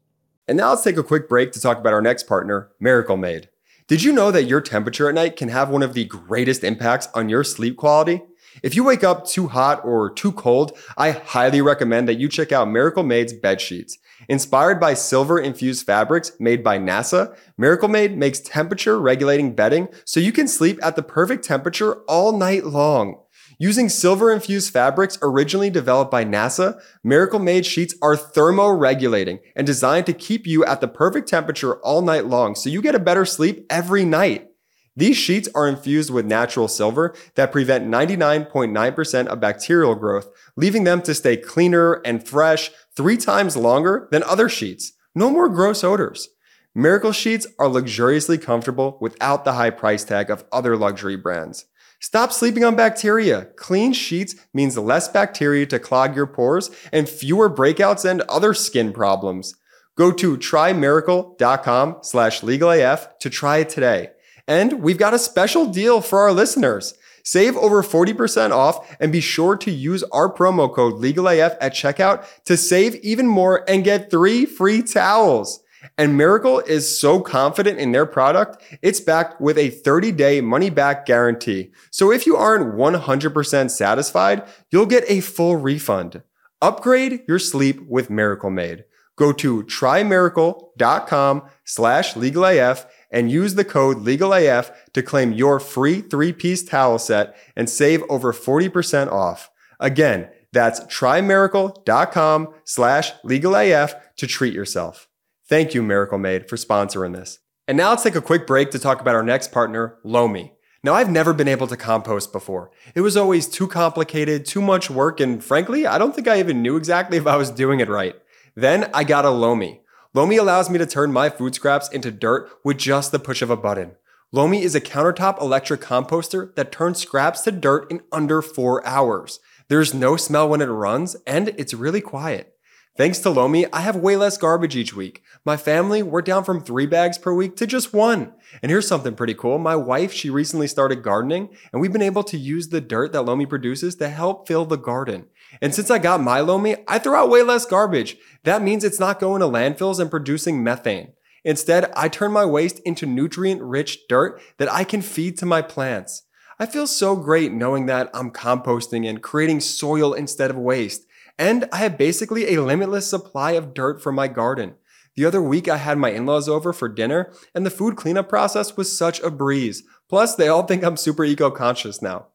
And now let's take a quick break to talk about our next partner, Miracle Made. Did you know that your temperature at night can have one of the greatest impacts on your sleep quality? If you wake up too hot or too cold, I highly recommend that you check out Miracle Made's bed sheets. Inspired by silver infused fabrics made by NASA, Miracle Made makes temperature regulating bedding so you can sleep at the perfect temperature all night long. Using silver infused fabrics originally developed by NASA, Miracle Made sheets are thermoregulating and designed to keep you at the perfect temperature all night long so you get a better sleep every night. These sheets are infused with natural silver that prevent 99.9% of bacterial growth, leaving them to stay cleaner and fresh three times longer than other sheets. No more gross odors. Miracle sheets are luxuriously comfortable without the high price tag of other luxury brands. Stop sleeping on bacteria. Clean sheets means less bacteria to clog your pores and fewer breakouts and other skin problems. Go to trymiracle.com slash legalaf to try it today. And we've got a special deal for our listeners. Save over 40% off and be sure to use our promo code LegalAF at checkout to save even more and get three free towels. And Miracle is so confident in their product, it's backed with a 30 day money back guarantee. So if you aren't 100% satisfied, you'll get a full refund. Upgrade your sleep with Miracle Made. Go to trymiracle.com slash legalaf and use the code LegalAF to claim your free three piece towel set and save over 40% off. Again, that's trymiracle.com slash legalaf to treat yourself. Thank you, Miracle Made, for sponsoring this. And now let's take a quick break to talk about our next partner, Lomi. Now, I've never been able to compost before. It was always too complicated, too much work, and frankly, I don't think I even knew exactly if I was doing it right. Then I got a Lomi. Lomi allows me to turn my food scraps into dirt with just the push of a button. Lomi is a countertop electric composter that turns scraps to dirt in under four hours. There's no smell when it runs, and it's really quiet. Thanks to Lomi, I have way less garbage each week. My family, we're down from three bags per week to just one. And here's something pretty cool. My wife, she recently started gardening, and we've been able to use the dirt that Lomi produces to help fill the garden. And since I got my Lomi, I throw out way less garbage. That means it's not going to landfills and producing methane. Instead, I turn my waste into nutrient rich dirt that I can feed to my plants. I feel so great knowing that I'm composting and creating soil instead of waste. And I have basically a limitless supply of dirt for my garden. The other week, I had my in laws over for dinner, and the food cleanup process was such a breeze. Plus, they all (laughs) think I'm super eco conscious now.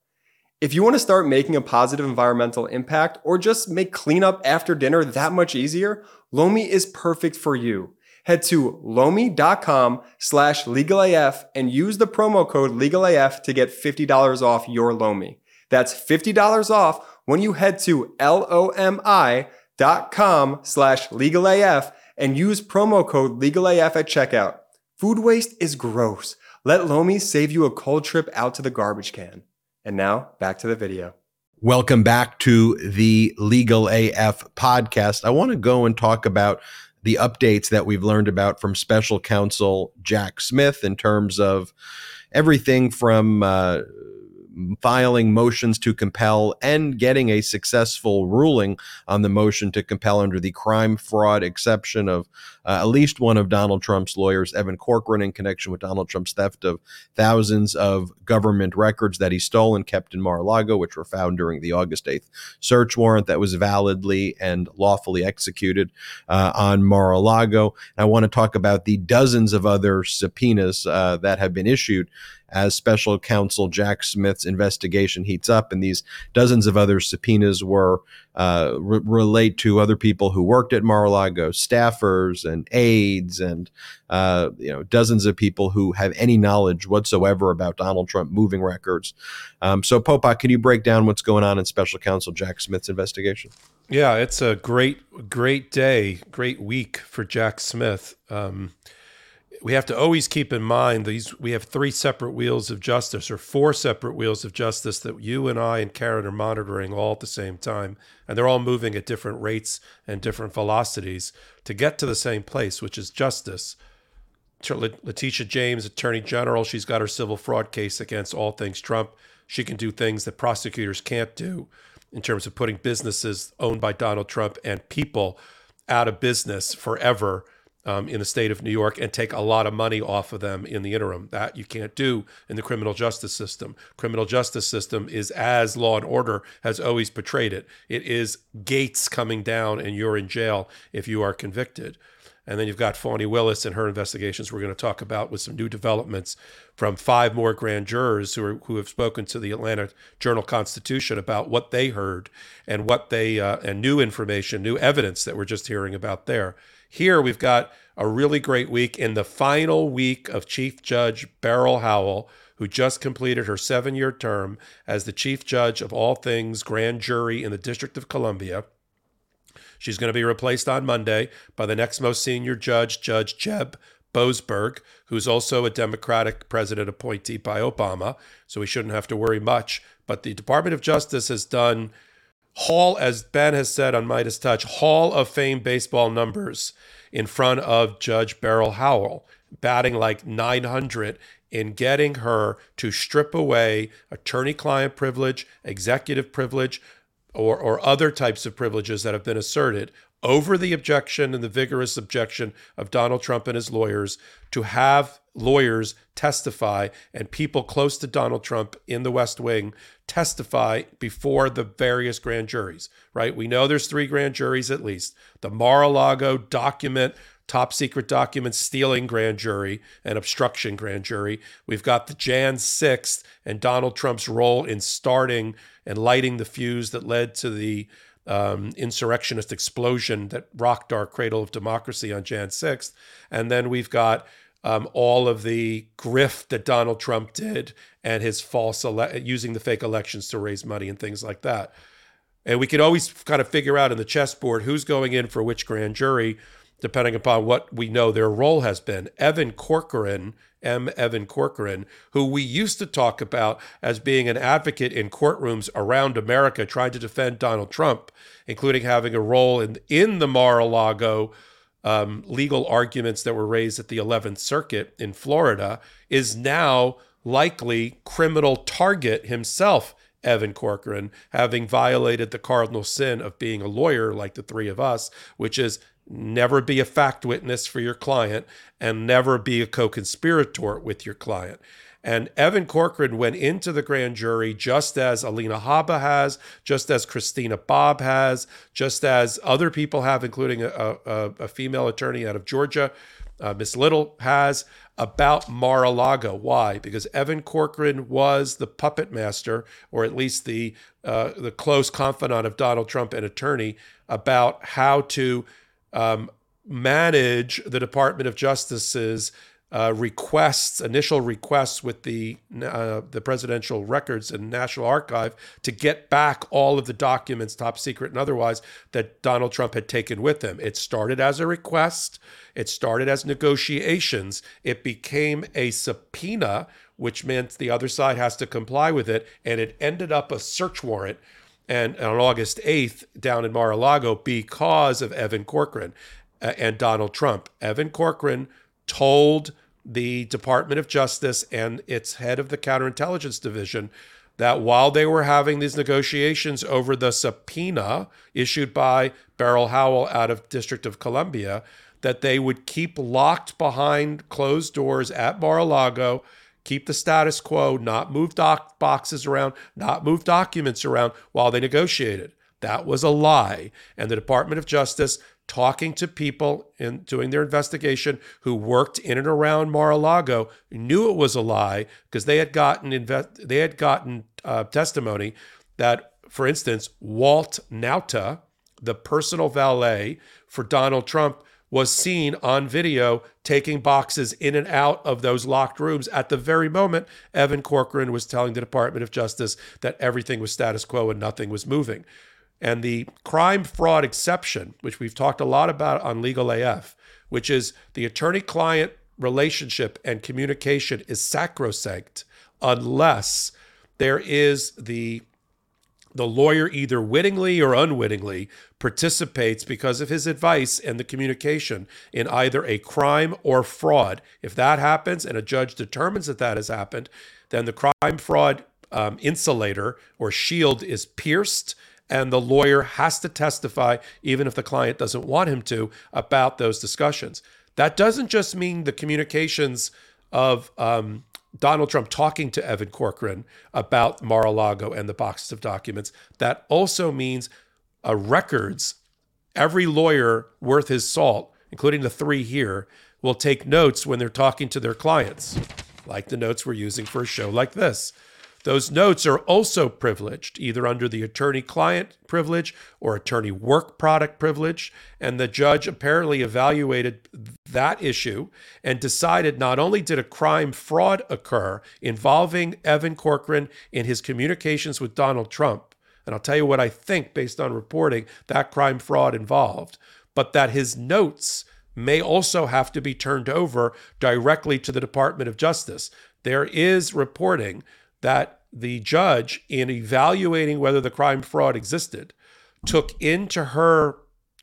If you want to start making a positive environmental impact or just make cleanup after dinner that much easier, Lomi is perfect for you. Head to lomi.com slash legalaf and use the promo code legalaf to get $50 off your Lomi. That's $50 off when you head to lomi.com slash legalaf and use promo code legalaf at checkout. Food waste is gross. Let Lomi save you a cold trip out to the garbage can. And now back to the video. Welcome back to the Legal AF podcast. I want to go and talk about the updates that we've learned about from special counsel Jack Smith in terms of everything from uh, filing motions to compel and getting a successful ruling on the motion to compel under the crime fraud exception of uh, at least one of Donald Trump's lawyers, Evan Corcoran, in connection with Donald Trump's theft of thousands of government records that he stole and kept in Mar a Lago, which were found during the August 8th search warrant that was validly and lawfully executed uh, on Mar a Lago. I want to talk about the dozens of other subpoenas uh, that have been issued as special counsel Jack Smith's investigation heats up, and these dozens of other subpoenas were uh, re- relate to other people who worked at Mar-a-Lago, staffers and aides, and uh, you know dozens of people who have any knowledge whatsoever about Donald Trump moving records. Um, so, Popok, can you break down what's going on in Special Counsel Jack Smith's investigation? Yeah, it's a great, great day, great week for Jack Smith. Um, we have to always keep in mind these we have three separate wheels of justice or four separate wheels of justice that you and I and Karen are monitoring all at the same time. And they're all moving at different rates and different velocities to get to the same place which is justice. Letitia James attorney general she's got her civil fraud case against all things Trump. She can do things that prosecutors can't do in terms of putting businesses owned by Donald Trump and people out of business forever um, in the state of New York and take a lot of money off of them in the interim. That you can't do in the criminal justice system. Criminal justice system is as law and order has always portrayed it. It is gates coming down and you're in jail if you are convicted. And then you've got Fani Willis and her investigations we're going to talk about with some new developments from five more grand jurors who, are, who have spoken to the Atlanta Journal Constitution about what they heard and what they uh, and new information, new evidence that we're just hearing about there. Here we've got a really great week in the final week of Chief Judge Beryl Howell, who just completed her seven year term as the Chief Judge of all things grand jury in the District of Columbia. She's going to be replaced on Monday by the next most senior judge, Judge Jeb Boasberg, who's also a Democratic president appointee by Obama. So we shouldn't have to worry much. But the Department of Justice has done Hall, as Ben has said on MeidasTouch, Hall of Fame baseball numbers in front of Judge Beryl Howell, batting like 900 in getting her to strip away attorney client privilege, executive privilege, or, or other types of privileges that have been asserted over the objection and the vigorous objection of Donald Trump and his lawyers to have lawyers testify and people close to Donald Trump in the West Wing testify before the various grand juries, right? We know there's three grand juries at least. The Mar-a-Lago document, top secret document stealing grand jury and obstruction grand jury. We've got the Jan 6th and Donald Trump's role in starting and lighting the fuse that led to the um, insurrectionist explosion that rocked our cradle of democracy on Jan 6th. And then we've got um, all of the grift that Donald Trump did and his false ele- using the fake elections to raise money and things like that. And we could always kind of figure out in the chessboard who's going in for which grand jury, depending upon what we know their role has been. Evan Corcoran, M. Evan Corcoran, who we used to talk about as being an advocate in courtrooms around America trying to defend Donald Trump, including having a role in, in the Mar a Lago um, legal arguments that were raised at the 11th Circuit in Florida, is now likely criminal target himself, Evan Corcoran, having violated the cardinal sin of being a lawyer like the three of us, which is never be a fact witness for your client and never be a co conspirator with your client. And Evan Corcoran went into the grand jury just as Alina Habba has, just as Christina Bobb has, just as other people have, including a, a, a female attorney out of Georgia, uh, Miss Little has, about Mar a Lago. Why? Because Evan Corcoran was the puppet master, or at least the, uh, the close confidant of Donald Trump and attorney, about how to um, manage the Department of Justice's uh, requests, initial requests with the uh, the presidential records and National Archive to get back all of the documents, top secret and otherwise, that Donald Trump had taken with him. It started as a request. It started as negotiations. It became a subpoena, which meant the other side has to comply with it, and it ended up a search warrant. And on August 8th, down in Mar-a-Lago, because of Evan Corcoran uh, and Donald Trump. Evan Corcoran told the Department of Justice and its head of the counterintelligence division that while they were having these negotiations over the subpoena issued by Beryl Howell out of District of Columbia, that they would keep locked behind closed doors at Mar-a-Lago, keep the status quo, not move doc boxes around, not move documents around while they negotiated. That was a lie. And the Department of Justice talking to people and doing their investigation who worked in and around Mar-a-Lago, knew it was a lie because they had gotten invest they had gotten uh, testimony that, for instance, Walt Nauta, the personal valet for Donald Trump, was seen on video taking boxes in and out of those locked rooms at the very moment Evan Corcoran was telling the Department of Justice that everything was status quo and nothing was moving. And the crime fraud exception, which we've talked a lot about on Legal AF, which is the attorney client relationship and communication is sacrosanct unless there is the the lawyer either wittingly or unwittingly participates because of his advice and the communication in either a crime or fraud. If that happens and a judge determines that that has happened, then the crime fraud um, insulator or shield is pierced and the lawyer has to testify, even if the client doesn't want him to, about those discussions. That doesn't just mean the communications of um, Donald Trump talking to Evan Corcoran about Mar a Lago and the boxes of documents. That also means uh, records. Every lawyer worth his salt, including the three here, will take notes when they're talking to their clients, like the notes we're using for a show like this. Those notes are also privileged, either under the attorney client privilege or attorney work product privilege. And the judge apparently evaluated that issue and decided not only did a crime fraud occur involving Evan Corcoran in his communications with Donald Trump, and I'll tell you what I think based on reporting that crime fraud involved, but that his notes may also have to be turned over directly to the Department of Justice. There is reporting that the judge, in evaluating whether the crime fraud existed, took into her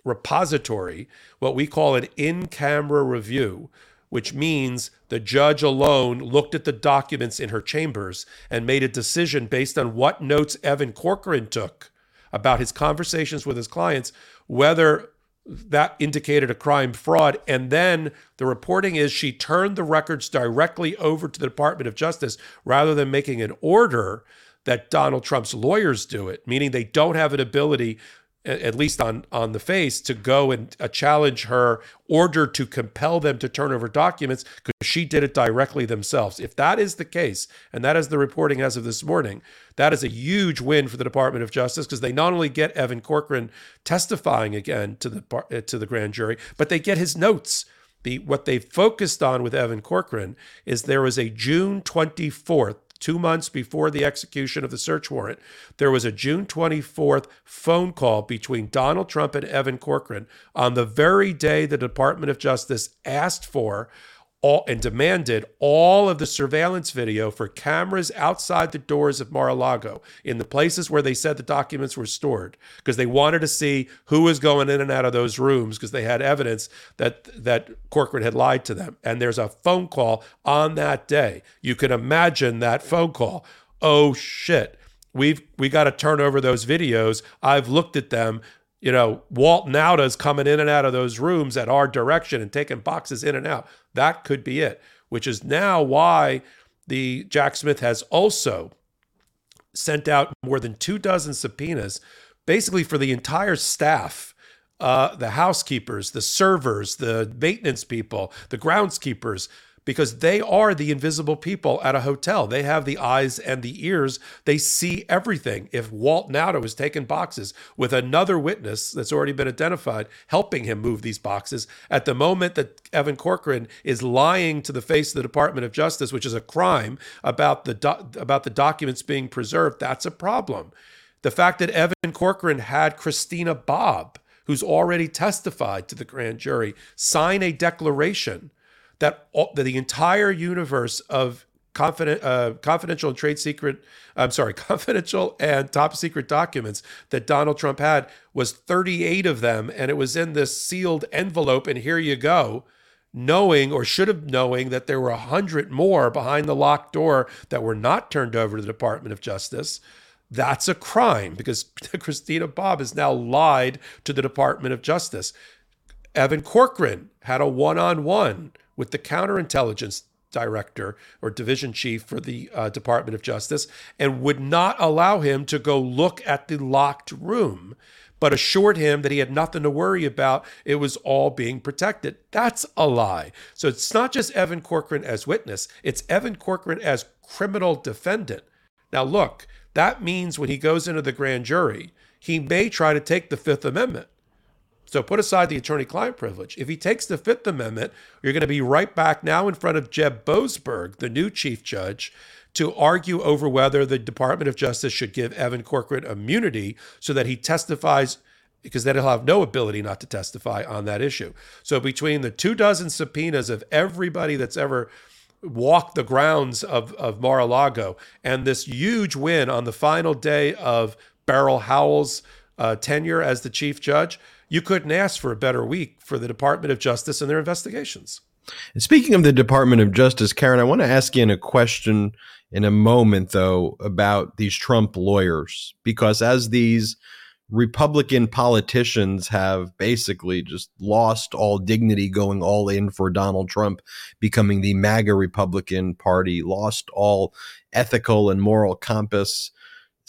repository what we call an in camera review, which means the judge alone looked at the documents in her chambers and made a decision based on what notes Evan Corcoran took about his conversations with his clients, whether that indicated a crime fraud. And then the reporting is she turned the records directly over to the Department of Justice rather than making an order that Donald Trump's lawyers do it, meaning they don't have an ability at least on on the face to go and uh, challenge her order to compel them to turn over documents because she did it directly themselves. If that is the case and that is the reporting as of this morning that is a huge win for the department of justice because they not only get evan corcoran testifying again to the uh, to the grand jury but they get his notes. The what they focused on with evan corcoran is there was a june 24th two months before the execution of the search warrant, there was a June 24th phone call between Donald Trump and Evan Corcoran on the very day the Department of Justice asked for all and demanded all of the surveillance video for cameras outside the doors of Mar-a-Lago in the places where they said the documents were stored because they wanted to see who was going in and out of those rooms because they had evidence that that Corcoran had lied to them. And there's a phone call on that day. You can imagine that phone call. Oh shit. We've we got to turn over those videos. I've looked at them you know, Walt Nauta's coming in and out of those rooms at our direction and taking boxes in and out. That could be it, which is now why the Jack Smith has also sent out more than two dozen subpoenas, basically for the entire staff. Uh, the housekeepers, the servers, the maintenance people, the groundskeepers, because they are the invisible people at a hotel. They have the eyes and the ears. They see everything. If Walt Nauta was taking boxes with another witness that's already been identified, helping him move these boxes, at the moment that Evan Corcoran is lying to the face of the Department of Justice, which is a crime about the do- about the documents being preserved, that's a problem. The fact that Evan Corcoran had Christina Bobb, who's already testified to the grand jury, sign a declaration that, all, that the entire universe of confident, uh, confidential and trade secret, I'm sorry, (laughs) confidential and top secret documents that Donald Trump had was 38 of them, and it was in this sealed envelope. And here you go, knowing or should have knowing that there were a hundred more behind the locked door that were not turned over to the Department of Justice. That's a crime because (laughs) Christina Bobb has now lied to the Department of Justice. Evan Corcoran had a one on one with the counterintelligence director or division chief for the uh, Department of Justice and would not allow him to go look at the locked room but assured him that he had nothing to worry about. It was all being protected. That's a lie. So it's not just Evan Corcoran as witness, it's Evan Corcoran as criminal defendant. Now, look, that means when he goes into the grand jury, he may try to take the Fifth Amendment. So put aside the attorney client privilege. If he takes the Fifth Amendment, you're going to be right back now in front of Jeb Boasberg, the new chief judge, to argue over whether the Department of Justice should give Evan Corcoran immunity so that he testifies, because then he'll have no ability not to testify on that issue. So between the two dozen subpoenas of everybody that's ever walked the grounds of, of Mar-a-Lago and this huge win on the final day of Beryl Howell's uh, tenure as the chief judge, you couldn't ask for a better week for the Department of Justice and their investigations. And speaking of the Department of Justice, Karen, I want to ask you in a question in a moment, though, about these Trump lawyers, because as these Republican politicians have basically just lost all dignity going all in for Donald Trump becoming the MAGA Republican Party, lost all ethical and moral compass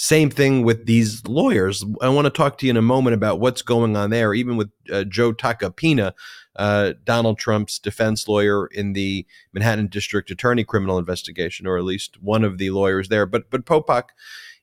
same thing with these lawyers. I want to talk to you in a moment about what's going on there, even with uh, Joe Tacopina, uh, Donald Trump's defense lawyer in the Manhattan District Attorney criminal investigation, or at least one of the lawyers there. But but Popok,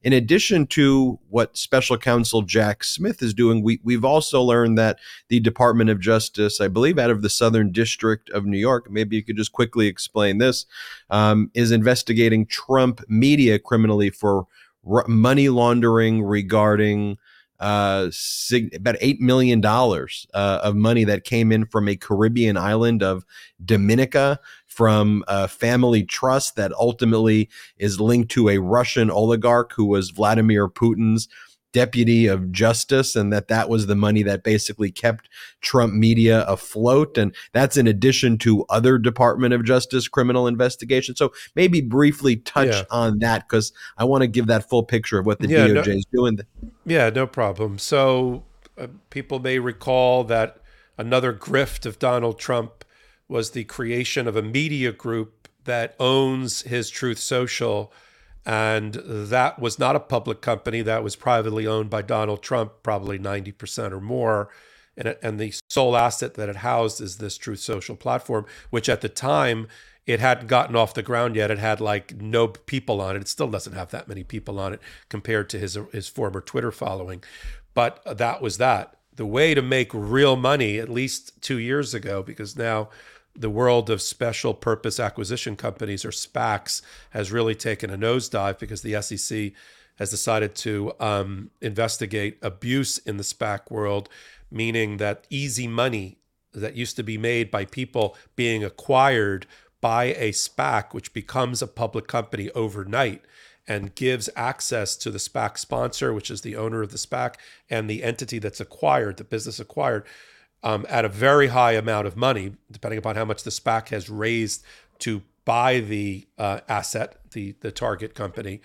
in addition to what Special Counsel Jack Smith is doing, we we've also learned that the Department of Justice, I believe, out of the Southern District of New York, maybe you could just quickly explain this, um, is investigating Trump media criminally for money laundering regarding uh, sig- about eight million dollars uh, of money that came in from a Caribbean island of Dominica from a family trust that ultimately is linked to a Russian oligarch who was Vladimir Putin's deputy of justice and that that was the money that basically kept Trump media afloat. And that's in addition to other Department of Justice criminal investigations. So maybe briefly touch yeah. on that cuz I want to give that full picture of what the yeah, DOJ no, is doing. Yeah no problem. So uh, people may recall that another grift of Donald Trump was the creation of a media group that owns his Truth Social and that was not a public company. That was privately owned by Donald Trump, probably 90% or more. And, and the sole asset that it housed is this Truth Social platform, which at the time it hadn't gotten off the ground yet. It had like no people on it. It still doesn't have that many people on it compared to his his former Twitter following. But that was that. The way to make real money, at least two years ago, because now the world of special purpose acquisition companies or SPACs has really taken a nosedive because the SEC has decided to um, investigate abuse in the SPAC world, meaning that easy money that used to be made by people being acquired by a SPAC, which becomes a public company overnight and gives access to the SPAC sponsor, which is the owner of the SPAC, and the entity that's acquired, the business acquired um, at a very high amount of money, depending upon how much the SPAC has raised to buy the uh, asset, the the target company.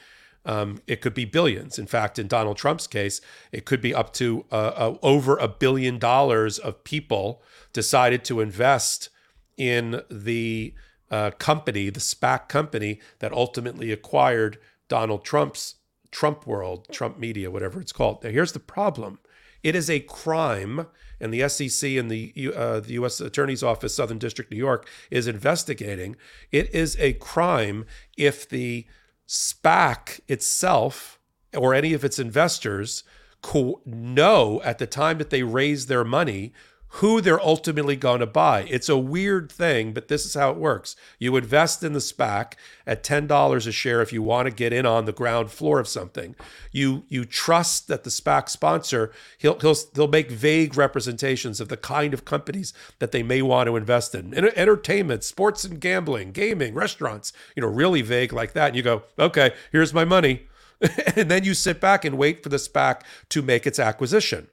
Um, it could be billions. In fact, in Donald Trump's case, it could be up to uh, uh, over a billion dollars of people decided to invest in the uh, company, the SPAC company that ultimately acquired Donald Trump's Trump World, Trump Media, whatever it's called. Now, here's the problem it is a crime and the SEC and the uh, the U.S. Attorney's Office, Southern District, New York, is investigating. It is a crime if the SPAC itself or any of its investors co- know at the time that they raise their money who they're ultimately going to buy. It's a weird thing, but this is how it works. You invest in the SPAC at $10 a share if you want to get in on the ground floor of something. You you trust that the SPAC sponsor he'll he'll they'll make vague representations of the kind of companies that they may want to invest in. Entertainment, sports and gambling, gaming, restaurants, you know, really vague like that. And you go, "Okay, here's my money." (laughs) and then you sit back and wait for the SPAC to make its acquisition.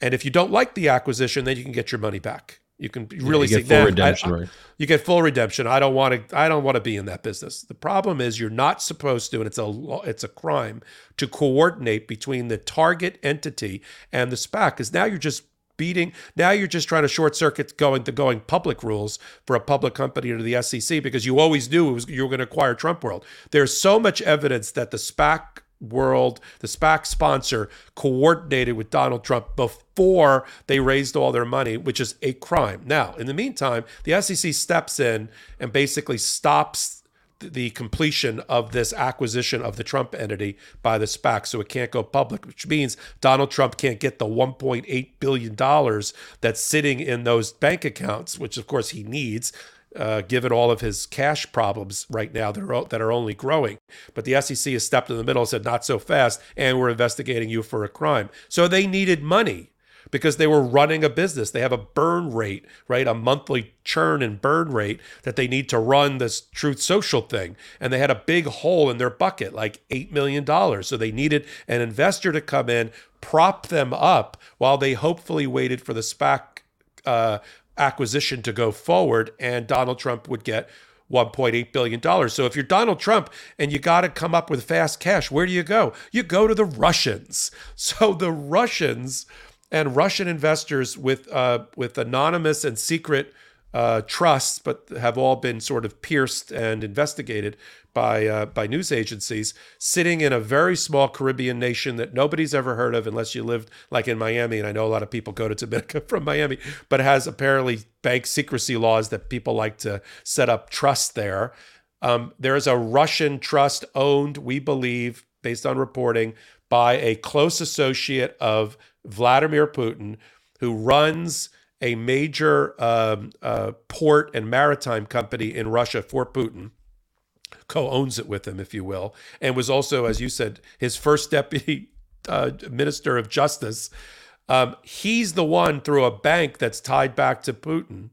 And if you don't like the acquisition, then you can get your money back. You can really yeah, you get full redemption, I, right? You get full redemption. I don't want to. I don't want to be in that business. The problem is you're not supposed to, and it's a it's a crime to coordinate between the target entity and the SPAC. Because now you're just beating. Now you're just trying to short circuit going the going public rules for a public company to the SEC because you always knew was, you were going to acquire Trump World. There's so much evidence that the SPAC world, the SPAC sponsor, coordinated with Donald Trump before they raised all their money, which is a crime. Now, in the meantime, the SEC steps in and basically stops the completion of this acquisition of the Trump entity by the SPAC, so it can't go public, which means Donald Trump can't get the $1.8 billion that's sitting in those bank accounts, which of course he needs. Uh, given all of his cash problems right now that are, that are only growing. But the SEC has stepped in the middle and said, not so fast, and we're investigating you for a crime. So they needed money because they were running a business. They have a burn rate, right? A monthly churn and burn rate that they need to run this Truth Social thing. And they had a big hole in their bucket, like $8 million. So they needed an investor to come in, prop them up while they hopefully waited for the SPAC uh, acquisition to go forward and Donald Trump would get $1.8 billion. So if you're Donald Trump and you got to come up with fast cash, where do you go? You go to the Russians. (laughs) So the Russians and Russian investors with uh, with anonymous and secret uh, trusts, but have all been sort of pierced and investigated by uh, by news agencies, sitting in a very small Caribbean nation that nobody's ever heard of unless you lived like in Miami. And I know a lot of people go to Dominica (laughs) from Miami, but has apparently bank secrecy laws that people like to set up trusts there. Um, there is a Russian trust owned, we believe, based on reporting, by a close associate of Vladimir Putin, who runs a major um, uh, port and maritime company in Russia for Putin, co owns it with him, if you will, and was also, as you said, his first deputy uh, minister of justice. Um, he's the one through a bank that's tied back to Putin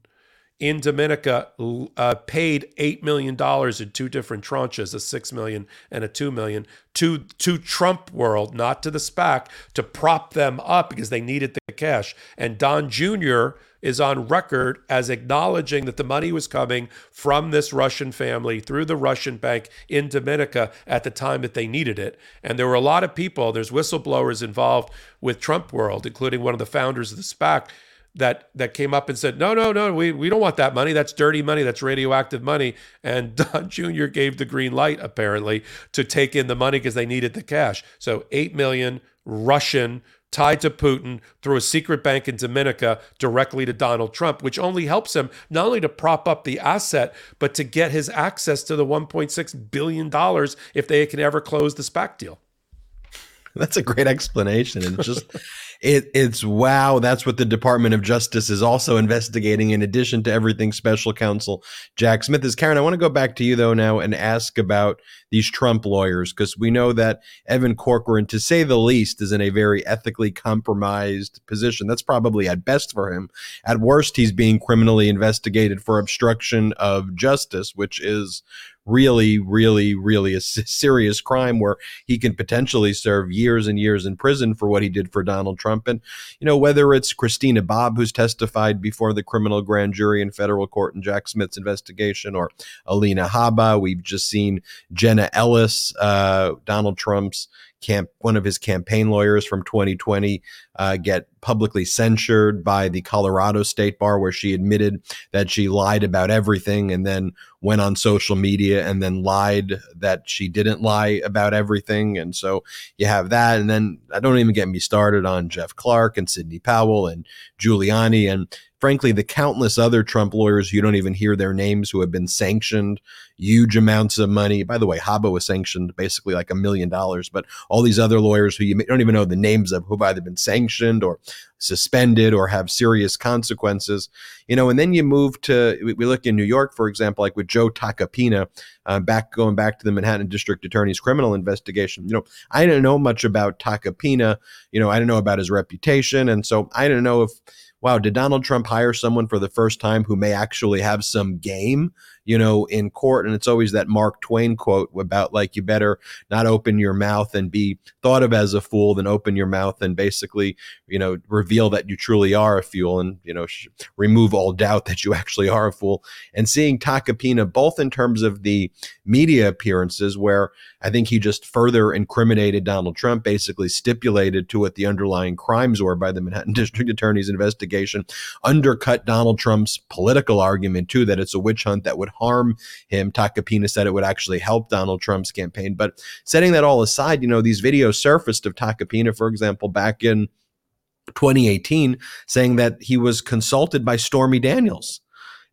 in Dominica uh, paid eight million dollars in two different tranches, a six million and a two million, to to Trump World, not to the SPAC, to prop them up because they needed the cash. And Don Jr. is on record as acknowledging that the money was coming from this Russian family through the Russian bank in Dominica at the time that they needed it. And there were a lot of people. There's whistleblowers involved with Trump World, including one of the founders of the SPAC that that came up and said, no, no, no, we, we don't want that money. That's dirty money. That's radioactive money. And (laughs) Don Jr. gave the green light apparently to take in the money because they needed the cash. So eight million Russian tied to Putin through a secret bank in Dominica directly to Donald Trump, which only helps him not only to prop up the asset, but to get his access to the $1.6 billion if they can ever close the SPAC deal. That's a great explanation. And just (laughs) it, it's wow. That's what the Department of Justice is also investigating, in addition to everything Special Counsel Jack Smith is. Karen, I want to go back to you though now and ask about these Trump lawyers because we know that Evan Corcoran, to say the least, is in a very ethically compromised position. That's probably at best for him. At worst, he's being criminally investigated for obstruction of justice, which is really, really, really a serious crime where he can potentially serve years and years in prison for what he did for Donald Trump. And, you know, whether it's Christina Bobb, who's testified before the criminal grand jury in federal court in Jack Smith's investigation, or Alina Habba, we've just seen Jenna Ellis, uh, Donald Trump's camp one of his campaign lawyers from 2020 uh, get publicly censured by the Colorado State Bar, where she admitted that she lied about everything and then went on social media and then lied that she didn't lie about everything. And so you have that. And then I don't even get me started on Jeff Clark and Sidney Powell and Giuliani and frankly, the countless other Trump lawyers you don't even hear their names who have been sanctioned huge amounts of money. By the way, Habba was sanctioned basically like a million dollars, but all these other lawyers who you don't even know the names of who've either been sanctioned or suspended or have serious consequences, you know, and then you move to, we look in New York, for example, like with Joe Tacopina, uh, back going back to the Manhattan District Attorney's criminal investigation. You know, I didn't know much about Tacopina. You know, I didn't know about his reputation. And so I didn't know if, wow, did Donald Trump hire someone for the first time who may actually have some game? You know, in court. And it's always that Mark Twain quote about like, you better not open your mouth and be thought of as a fool than open your mouth and basically, you know, reveal that you truly are a fool and, you know, sh- remove all doubt that you actually are a fool. And seeing Tacopina, both in terms of the media appearances, where I think he just further incriminated Donald Trump, basically stipulated to what the underlying crimes were by the Manhattan (laughs) District Attorney's investigation, undercut Donald Trump's political argument, too, that it's a witch hunt that would harm him. Tacopina said it would actually help Donald Trump's campaign. But setting that all aside, you know, these videos surfaced of Tacopina, for example, back in 2018, saying that he was consulted by Stormy Daniels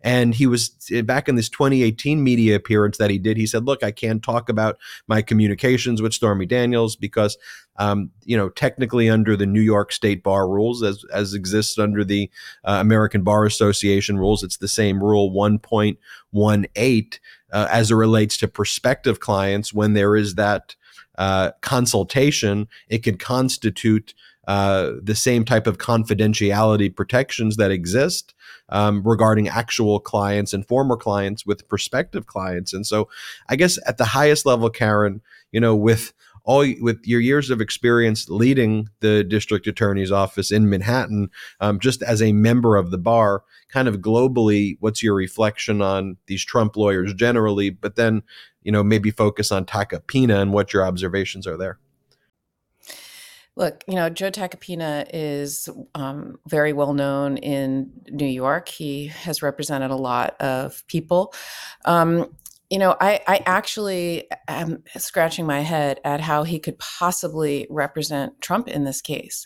and he was eh, back in this 2018 media appearance that he did. He said, "Look, I can't talk about my communications with Stormy Daniels because, um, you know, technically under the New York State bar rules, as as exists under the uh, American Bar Association rules, it's the same rule 1.18 uh, as it relates to prospective clients. When there is that uh, consultation, it can constitute." Uh, the same type of confidentiality protections that exist um, regarding actual clients and former clients with prospective clients. And so, I guess at the highest level, Karen, you know, with all with your years of experience leading the district attorney's office in Manhattan, um, just as a member of the bar, kind of globally, what's your reflection on these Trump lawyers generally? But then, you know, maybe focus on Tacopina and what your observations are there. Look, you know, Joe Tacopina is um, very well known in New York. He has represented a lot of people. Um, you know, I, I actually am scratching my head at how he could possibly represent Trump in this case.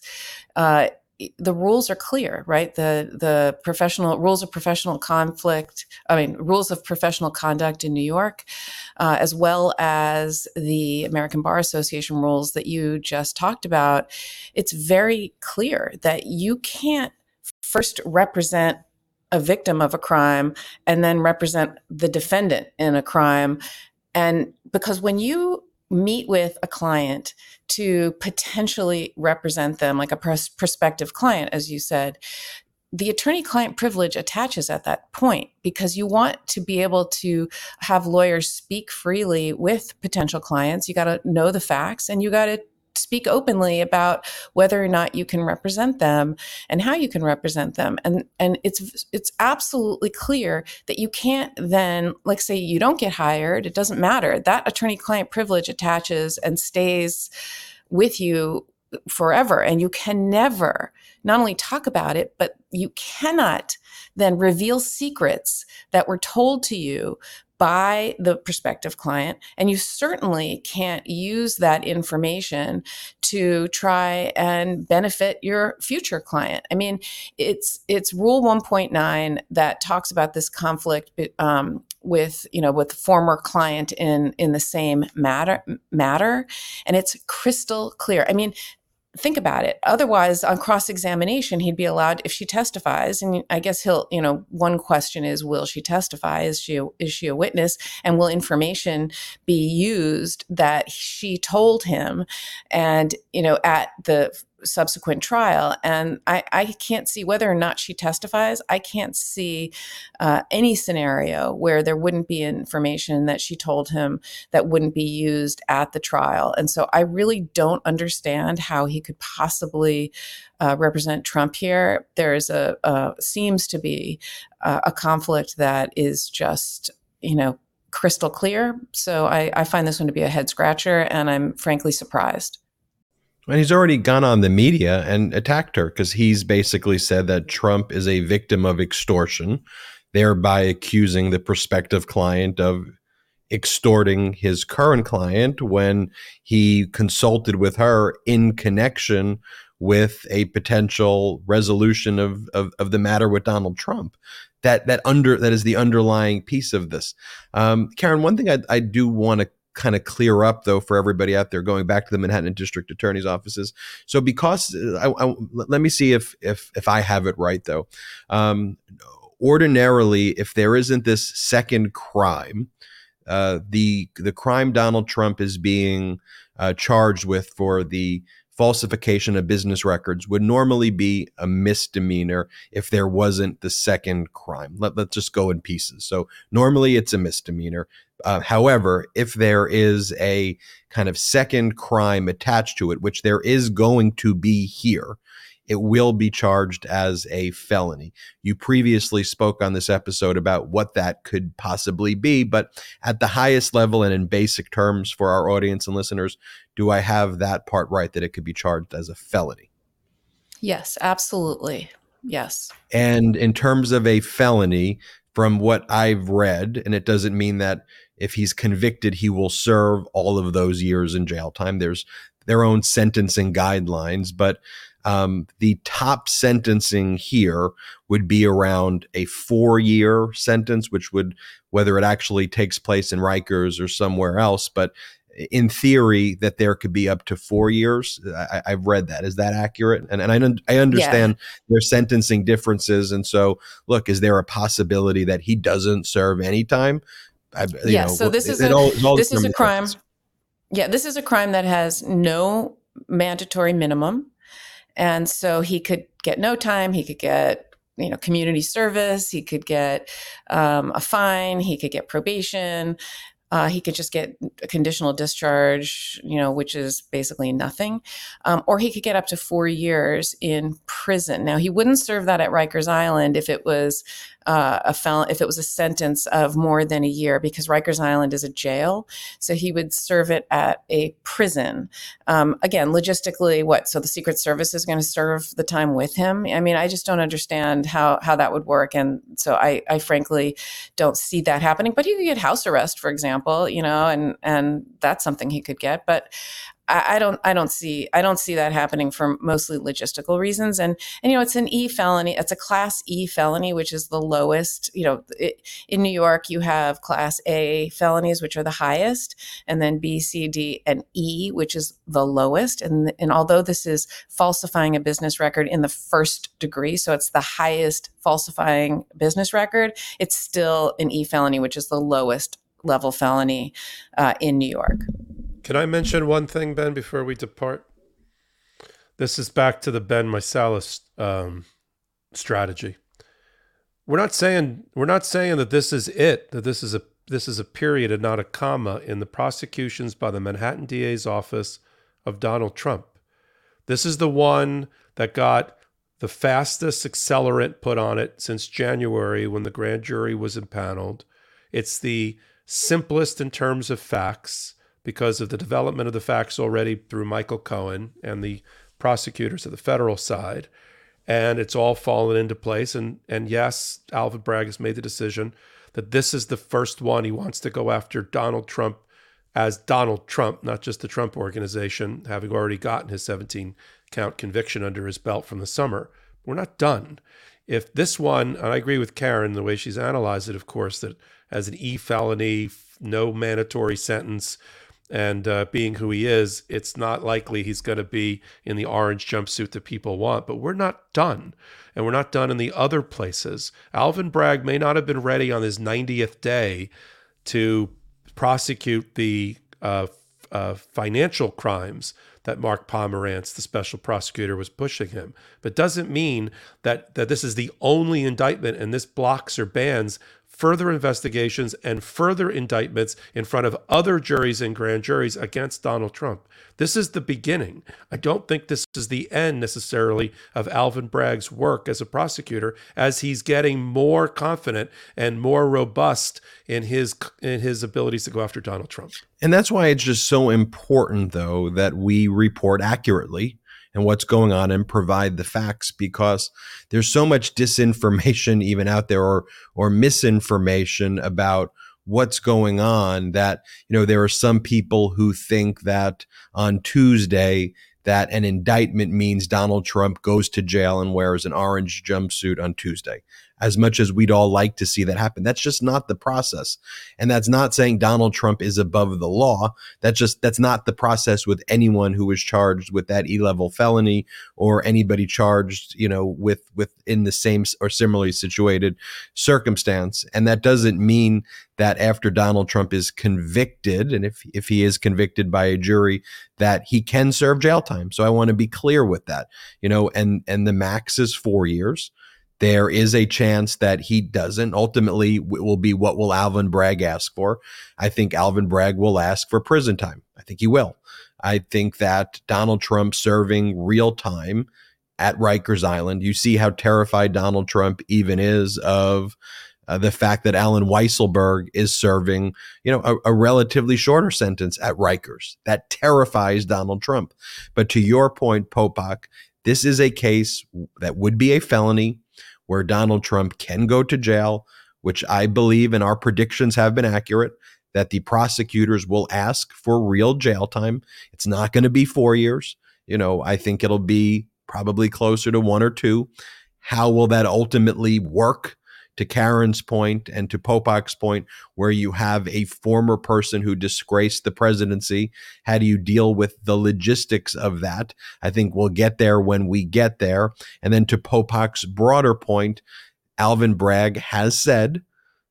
Uh, the rules are clear, right? The the professional rules of professional conflict, I mean, rules of professional conduct in New York, uh, as well as the American Bar Association rules that you just talked about. It's very clear that you can't first represent a victim of a crime and then represent the defendant in a crime. And because when you meet with a client to potentially represent them, like a pros- prospective client, as you said, the attorney client privilege attaches at that point because you want to be able to have lawyers speak freely with potential clients. You got to know the facts and you got to speak openly about whether or not you can represent them and how you can represent them. And and it's it's absolutely clear that you can't then like say you don't get hired it doesn't matter. That attorney client privilege attaches and stays with you forever. And you can never not only talk about it but you cannot then reveal secrets that were told to you by the prospective client. And you certainly can't use that information to try and benefit your future client. I mean, it's it's Rule 1.9 that talks about this conflict um, with you know with former client in in the same matter matter, and it's crystal clear. I mean, think about it. Otherwise, on cross examination, he'd be allowed if she testifies. And I guess he'll, you know, one question is, will she testify? Is she a, is she a witness? And will information be used that she told him? And you know, at the subsequent trial. And I, I can't see whether or not she testifies. I can't see uh, any scenario where there wouldn't be information that she told him that wouldn't be used at the trial. And so I really don't understand how he could possibly uh, represent Trump here. There is a, seems to be a, a conflict that is just, you know, crystal clear. So I, I find this one to be a head scratcher, and I'm frankly surprised. And he's already gone on the media and attacked her because he's basically said that Trump is a victim of extortion, thereby accusing the prospective client of extorting his current client when he consulted with her in connection with a potential resolution of, of, of the matter with Donald Trump. That that under that is the underlying piece of this. Um, Karen, one thing I, I do want to kind of clear up though for everybody out there going back to the Manhattan District Attorney's offices. So because uh, I, I, let me see if if if I have it right though. Um, ordinarily, if there isn't this second crime, uh, the the crime Donald Trump is being uh, charged with for the falsification of business records would normally be a misdemeanor if there wasn't the second crime. Let, let's just go in pieces. So normally it's a misdemeanor. Uh, however, if there is a kind of second crime attached to it, which there is going to be here, it will be charged as a felony. You previously spoke on this episode about what that could possibly be, but at the highest level and in basic terms for our audience and listeners, do I have that part right that it could be charged as a felony? Yes, absolutely. Yes. And in terms of a felony, from what I've read, and it doesn't mean that if he's convicted, he will serve all of those years in jail time. There's their own sentencing guidelines, but um, the top sentencing here would be around a four year sentence, which would, whether it actually takes place in Rikers or somewhere else, but in theory, that there could be up to four years. I, have read that. Is that accurate? And, and I, I understand yeah. there's sentencing differences. And so, look, is there a possibility that he doesn't serve any time? I, yeah. Know, so this is a, all, all this is a crime. Yeah, this is a crime that has no mandatory minimum, and so he could get no time. He could get you know community service. He could get um, a fine. He could get probation. Uh, he could just get a conditional discharge, you know, which is basically nothing, um, or he could get up to four years in prison. Now, he wouldn't serve that at Rikers Island if it was uh, a felon if it was a sentence of more than a year because Rikers Island is a jail. So he would serve it at a prison. Um, again, logistically, what? So the Secret Service is going to serve the time with him. I mean, I just don't understand how how that would work, and so I, I frankly don't see that happening. But he could get house arrest, for example, you know, and and that's something he could get. But I, don't I don't see I don't see that happening for mostly logistical reasons. And and you know it's an E felony. It's a class E felony, which is the lowest. You know, it, in New York you have class A felonies, which are the highest, and then B, C, D, and E, which is the lowest. And and although this is falsifying a business record in the first degree, so it's the highest falsifying business record, it's still an E felony, which is the lowest level felony uh, in New York. Can I mention one thing, Ben, before we depart? This is back to the Ben Meiselas um, strategy. We're not saying we're not saying that this is it. That this is a this is a period and not a comma in the prosecutions by the Manhattan DA's office of Donald Trump. This is the one that got the fastest accelerant put on it since January when the grand jury was impaneled. It's the simplest in terms of facts because of the development of the facts already through Michael Cohen and the prosecutors of the federal side. And it's all fallen into place. And, and yes, Alvin Bragg has made the decision that this is the first one he wants to go after Donald Trump as Donald Trump, not just the Trump organization, having already gotten his 17 count conviction under his belt from the summer. We're not done. If this one, and I agree with Karen, the way she's analyzed it, of course, that as an E felony, no mandatory sentence, and uh, being who he is, it's not likely he's going to be in the orange jumpsuit that people want. But we're not done. And we're not done in the other places. Alvin Bragg may not have been ready on his 90th day to prosecute the uh, uh, financial crimes that Mark Pomerantz, the special prosecutor, was pushing him. But doesn't mean that that this is the only indictment and this blocks or bans further investigations and further indictments in front of other juries and grand juries against Donald Trump. This is the beginning. I don't think this is the end necessarily of Alvin Bragg's work as a prosecutor as he's getting more confident and more robust in his in his abilities to go after Donald Trump. And that's why it's just so important though that we report accurately and what's going on and provide the facts because there's so much disinformation (laughs) even out there or or misinformation about what's going on that you know there are some people who think that on Tuesday that an indictment means Donald Trump goes to jail and wears an orange jumpsuit on Tuesday as much as we'd all like to see that happen. That's just not the process. And that's not saying Donald Trump is above the law. That's just that's not the process with anyone who was charged with that E-level felony or anybody charged, you know, with with in the same or similarly situated circumstance. And that doesn't mean that after Donald Trump is convicted and if if he is convicted by a jury that he can serve jail time. So I want to be clear with that. You know, and and the max is 4 years. There is a chance that he doesn't. Ultimately, will be what will Alvin Bragg ask for. I think Alvin Bragg will ask for prison time. I think he will. I think that Donald Trump serving real time at Rikers Island, you see how terrified Donald Trump even is of uh, the fact that Allen Weisselberg is serving, you know, a, a, relatively shorter sentence at Rikers. That terrifies Donald Trump. But to your point, Popok, this is a case that would be a felony where Donald Trump can go to jail, which I believe and our predictions have been accurate, that the prosecutors will ask for real jail time. It's not going to be four years. You know, I think it'll be probably closer to one or two. How will that ultimately work? To Karen's point and to Popok's point, where you have a former person who disgraced the presidency, how do you deal with the logistics of that? I think we'll get there when we get there. And then to Popok's broader point, Alvin Bragg has said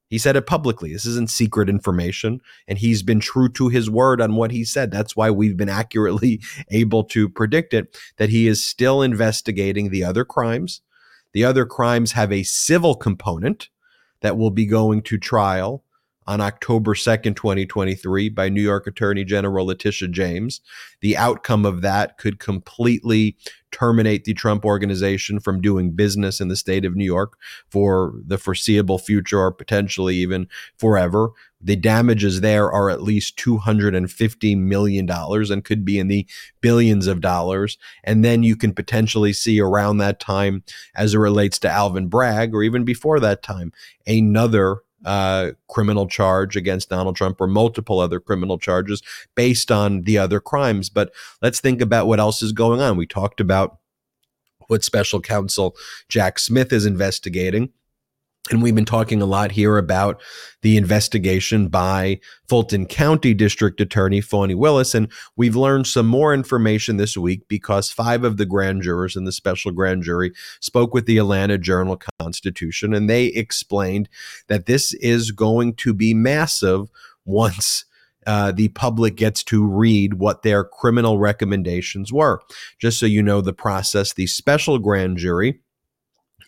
he said it publicly. This isn't secret information. And he's been true to his word on what he said. That's why we've been accurately (laughs) able to predict it that he is still investigating the other crimes. The other crimes have a civil component that will be going to trial on October 2nd, 2023, by New York Attorney General Letitia James. The outcome of that could completely terminate the Trump organization from doing business in the state of New York for the foreseeable future or potentially even forever. The damages there are at least $250 million and could be in the billions of dollars. And then you can potentially see around that time, as it relates to Alvin Bragg, or even before that time, another uh, criminal charge against Donald Trump or multiple other criminal charges based on the other crimes. But let's think about what else is going on. We talked about what special counsel Jack Smith is investigating. And we've been talking a lot here about the investigation by Fulton County District Attorney Fani Willis. And we've learned some more information this week because five of the grand jurors in the special grand jury spoke with the Atlanta Journal Constitution. And they explained that this is going to be massive once. Uh, the public gets to read what their criminal recommendations were. Just so you know the process, the special grand jury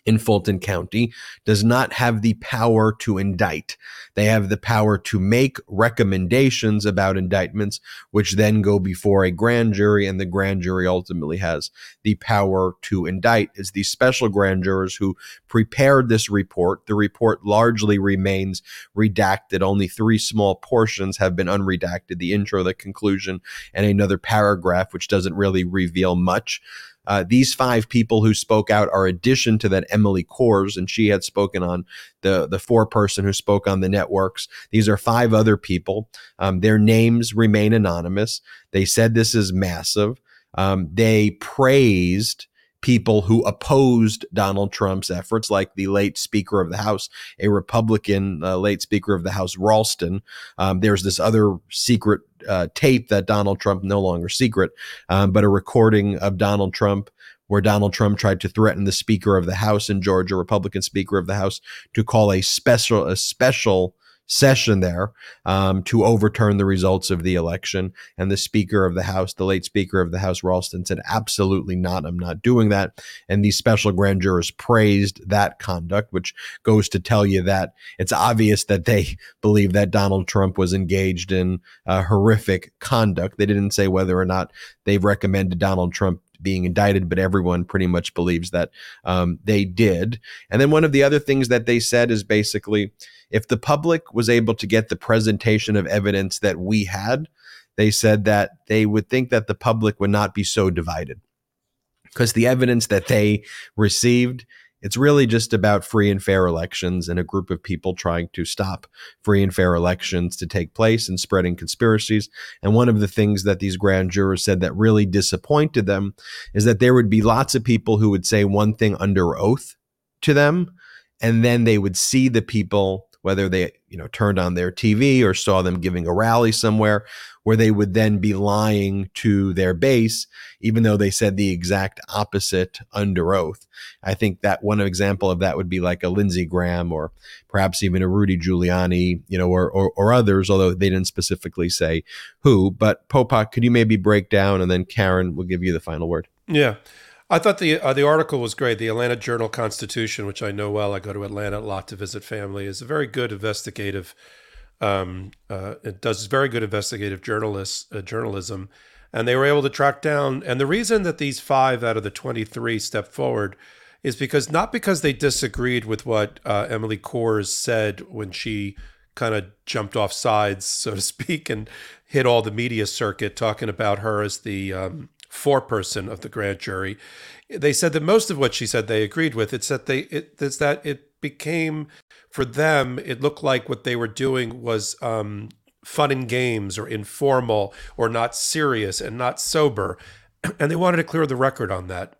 in Fulton County does not have the power to indict. They have the power to make recommendations about indictments, which then go before a grand jury, and the grand jury ultimately has the power to indict. It's the special grand jurors who prepared this report. The report largely remains redacted. Only three small portions have been unredacted the intro, the conclusion, and another paragraph, which doesn't really reveal much. Uh, these five people who spoke out are addition to that Emily Kohrs, and she had spoken on the the four person who spoke on the networks. These are five other people. Um, their names remain anonymous. They said this is massive. Um, they praised people who opposed Donald Trump's efforts, like the late Speaker of the House, a Republican uh, late Speaker of the House, Ralston. Um, there's this other secret uh, tape that Donald Trump, no longer secret, um, but a recording of Donald Trump where Donald Trump tried to threaten the Speaker of the House in Georgia, Republican Speaker of the House, to call a special a special session there um, to overturn the results of the election. And the Speaker of the House, the late Speaker of the House, Ralston, said, absolutely not. I'm not doing that. And these special grand jurors praised that conduct, which goes to tell you that it's obvious that they (laughs) believe that Donald Trump was engaged in uh, horrific conduct. They didn't say whether or not they've recommended Donald Trump being indicted, but everyone pretty much believes that um, they did. And then one of the other things that they said is basically, if the public was able to get the presentation of evidence that we had, they said that they would think that the public would not be so divided because the evidence that they received it's really just about free and fair elections and a group of people trying to stop free and fair elections to take place and spreading conspiracies. And one of the things that these grand jurors said that really disappointed them is that there would be lots of people who would say one thing under oath to them, and then they would see the people whether they you know turned on their TV or saw them giving a rally somewhere where they would then be lying to their base even though they said the exact opposite under oath i think that one example of that would be like a lindsey graham or perhaps even a rudy giuliani you know or, or, or others although they didn't specifically say who but popok could you maybe break down and then karen will give you the final word yeah I thought the uh, the article was great. The Atlanta Journal Constitution, which I know well, I go to Atlanta a lot to visit family, is a very good investigative. Um, uh, it does very good investigative journalist uh, journalism, and they were able to track down. And the reason that these five out of the twenty three stepped forward is because not because they disagreed with what uh, Emily Kohrs said when she kind of jumped off sides, (laughs) so to speak, and hit all the media circuit talking about her as the um, foreperson of the grand jury. They said that most of what she said they agreed with. It's that they it, it's that it became for them, it looked like what they were doing was um, fun and games or informal or not serious and not sober. (clears throat) And they wanted to clear the record on that.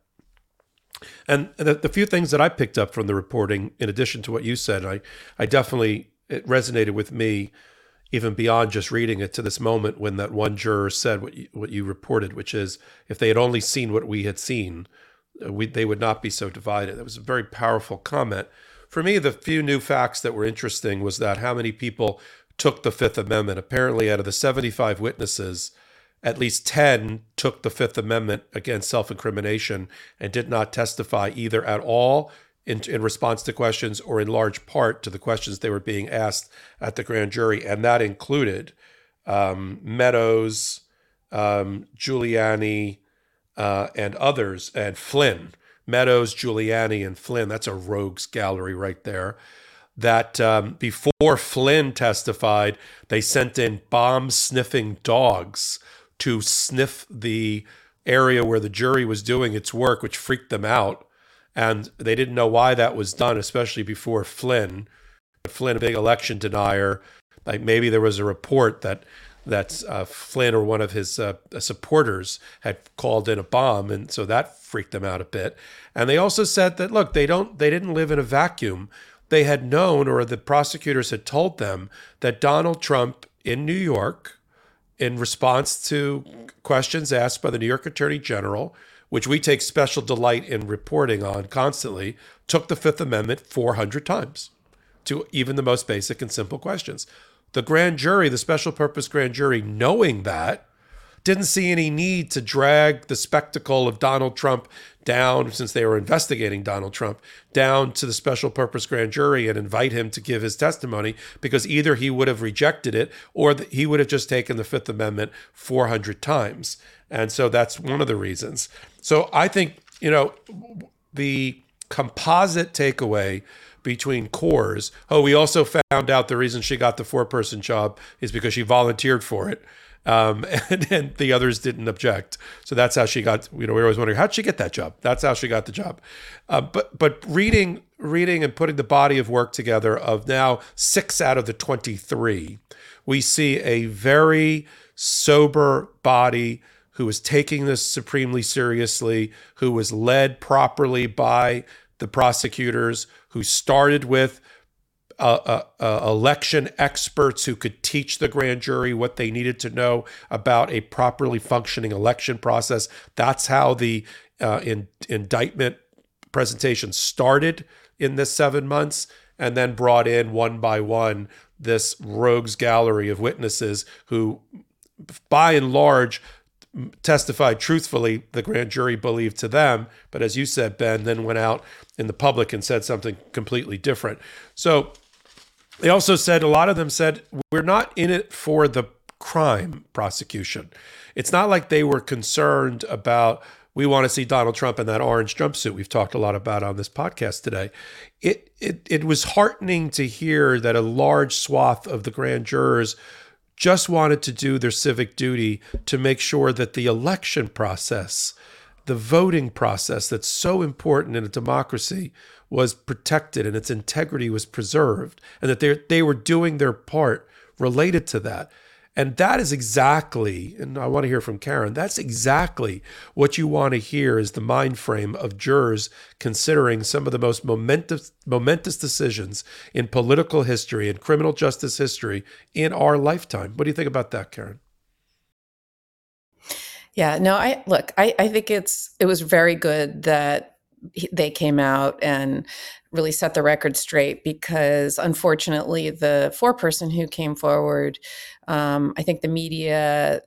And the, the few things that I picked up from the reporting, in addition to what you said, I, I definitely, it resonated with me even beyond just reading it to this moment when that one juror said what you, what you reported, which is if they had only seen what we had seen, uh, we, they would not be so divided. That was a very powerful comment. For me, the few new facts that were interesting was that how many people took the Fifth Amendment. Apparently, out of the 75 witnesses, at least 10 took the Fifth Amendment against self incrimination and did not testify either at all in, in response to questions or in large part to the questions they were being asked at the grand jury. And that included um, Meadows, um, Giuliani, uh, and others, and Flynn. Meadows, Giuliani, and Flynn. That's a rogues gallery right there. That um, before Flynn testified, they sent in bomb sniffing dogs to sniff the area where the jury was doing its work, which freaked them out. And they didn't know why that was done, especially before Flynn. Flynn, a big election denier, like maybe there was a report that that uh, Flynn or one of his uh, supporters had called in a bomb, and so that freaked them out a bit. And they also said that look, they don't, they didn't live in a vacuum. They had known, or the prosecutors had told them that Donald Trump in New York in response to questions asked by the New York Attorney General, which we take special delight in reporting on constantly, took the Fifth Amendment 400 times to even the most basic and simple questions. The grand jury, the special purpose grand jury, knowing that, didn't see any need to drag the spectacle of Donald Trump down, since they were investigating Donald Trump, down to the special purpose grand jury and invite him to give his testimony because either he would have rejected it or he would have just taken the Fifth Amendment 400 times. And so that's one of the reasons. So I think, you know, the composite takeaway between Kohrs. Oh, we also found out the reason she got the four person job is because she volunteered for it. Um, (laughs) and, and, the others didn't object. So that's how she got. You know, we were always wondering how'd she get that job. That's how she got the job. Uh, but but reading reading and putting the body of work together of now six out of the twenty three, we see a very sober body who is taking this supremely seriously, who was led properly by the prosecutors, who started with uh, uh, election experts who could teach the grand jury what they needed to know about a properly functioning election process. That's how the uh, in, indictment presentation started in this seven months, and then brought in one by one this rogues gallery of witnesses who, by and large, testified truthfully, the grand jury believed to them. But as you said, Ben, then went out in the public and said something completely different. So they also said, a lot of them said, we're not in it for the crime prosecution. It's not like they were concerned about, we want to see Donald Trump in that orange jumpsuit we've talked a lot about on this podcast today. It, it, it was heartening to hear that a large swath of the grand jurors just wanted to do their civic duty to make sure that the election process, the voting process that's so important in a democracy, was protected and its integrity was preserved, and that they they were doing their part related to that. And that is exactly, and I want to hear from Karen, that's exactly what you want to hear is the mind frame of jurors considering some of the most momentous, momentous decisions in political history and criminal justice history in our lifetime. What do you think about that, Karen? Yeah, no, I look, I, I think it's it was very good that they came out and really set the record straight because unfortunately the foreperson who came forward um, i think the media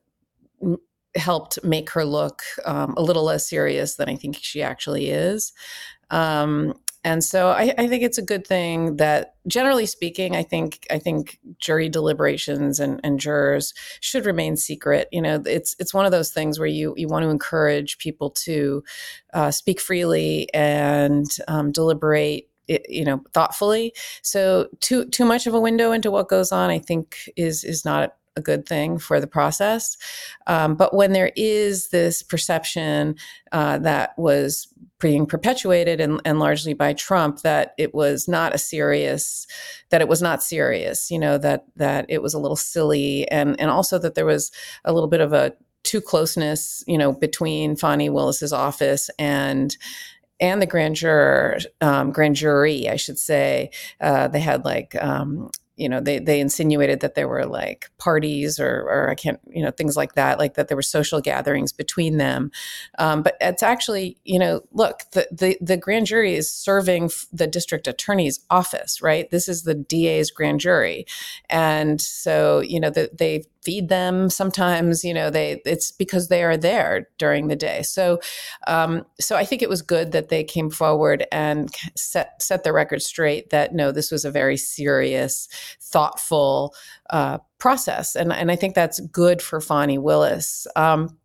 helped make her look um, a little less serious than i think she actually is. Um, and so I, I, think it's a good thing that generally speaking i think i think jury deliberations and, and jurors should remain secret. You know it's it's one of those things where you you want to encourage people to uh, speak freely and um, deliberate you know thoughtfully so too too much of a window into what goes on i think is is not a good thing for the process. Um, but when there is this perception uh, that was being perpetuated and, and largely by Trump that it was not a serious, that it was not serious, you know, that that it was a little silly, and and also that there was a little bit of a too closeness, you know, between Fani Willis's office and and the grand juror, um, grand jury, I should say. Uh, they had like um, you know they they insinuated that there were like parties or or I can't you know things like that like that there were social gatherings between them um, but it's actually you know look the, the the grand jury is serving the district attorney's office right this is the DA's grand jury and so you know that they feed them sometimes you know they it's because they are there during the day. So um, so i think it was good that they came forward and set set the record straight that no this was a very serious thoughtful uh, process. And and i think that's good for fani willis. Um,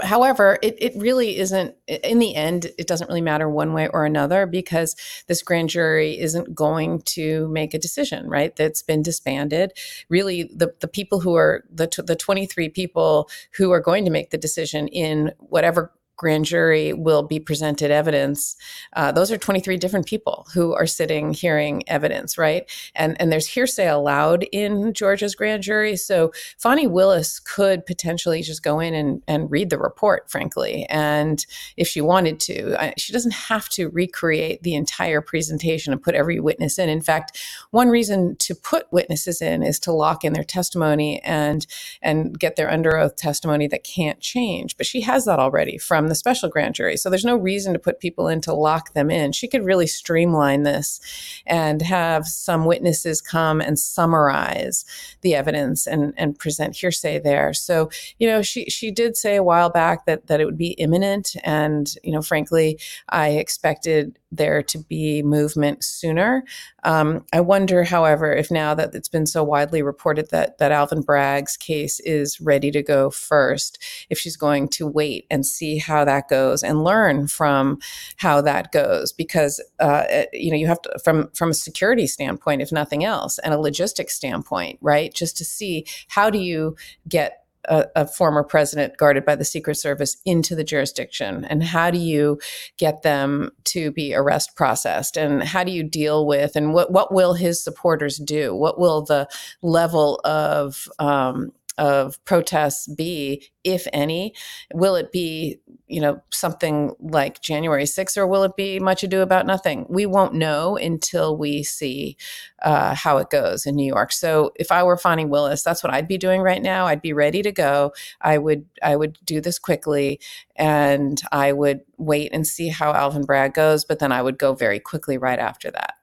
However, it, it really isn't, in the end, it doesn't really matter one way or another because this grand jury isn't going to make a decision, right? That's been disbanded. Really, the, the people who are, the, the 23 people who are going to make the decision in whatever grand jury will be presented evidence. Uh, those are 23 different people who are sitting hearing evidence, right? And and there's hearsay allowed in Georgia's grand jury. So Fani Willis could potentially just go in and, and read the report, frankly. And if she wanted to, I, she doesn't have to recreate the entire presentation and put every witness in. In fact, one reason to put witnesses in is to lock in their testimony and and get their under oath testimony that can't change. But she has that already from the special grand jury. So there's no reason to put people in to lock them in. She could really streamline this and have some witnesses come and summarize the evidence and, and present hearsay there. So, you know, she, she did say a while back that, that it would be imminent. And, you know, frankly, I expected there to be movement sooner. Um, I wonder, however, if now that it's been so widely reported that that Alvin Bragg's case is ready to go first, if she's going to wait and see how that goes and learn from how that goes, because uh, you know you have to from from a security standpoint, if nothing else, and a logistics standpoint, right? Just to see how do you get a, a, former president guarded by the Secret Service into the jurisdiction? And how do you get them to be arrest processed? And how do you deal with, and what, what will his supporters do? What will the level of um, of protests be, if any? Will it be, you know, something like January 6th, or will it be much ado about nothing? We won't know until we see uh, how it goes in New York. So, if I were Fani Willis, that's what I'd be doing right now. I'd be ready to go. I would, I would do this quickly, and I would wait and see how Alvin Bragg goes, but then I would go very quickly right after that.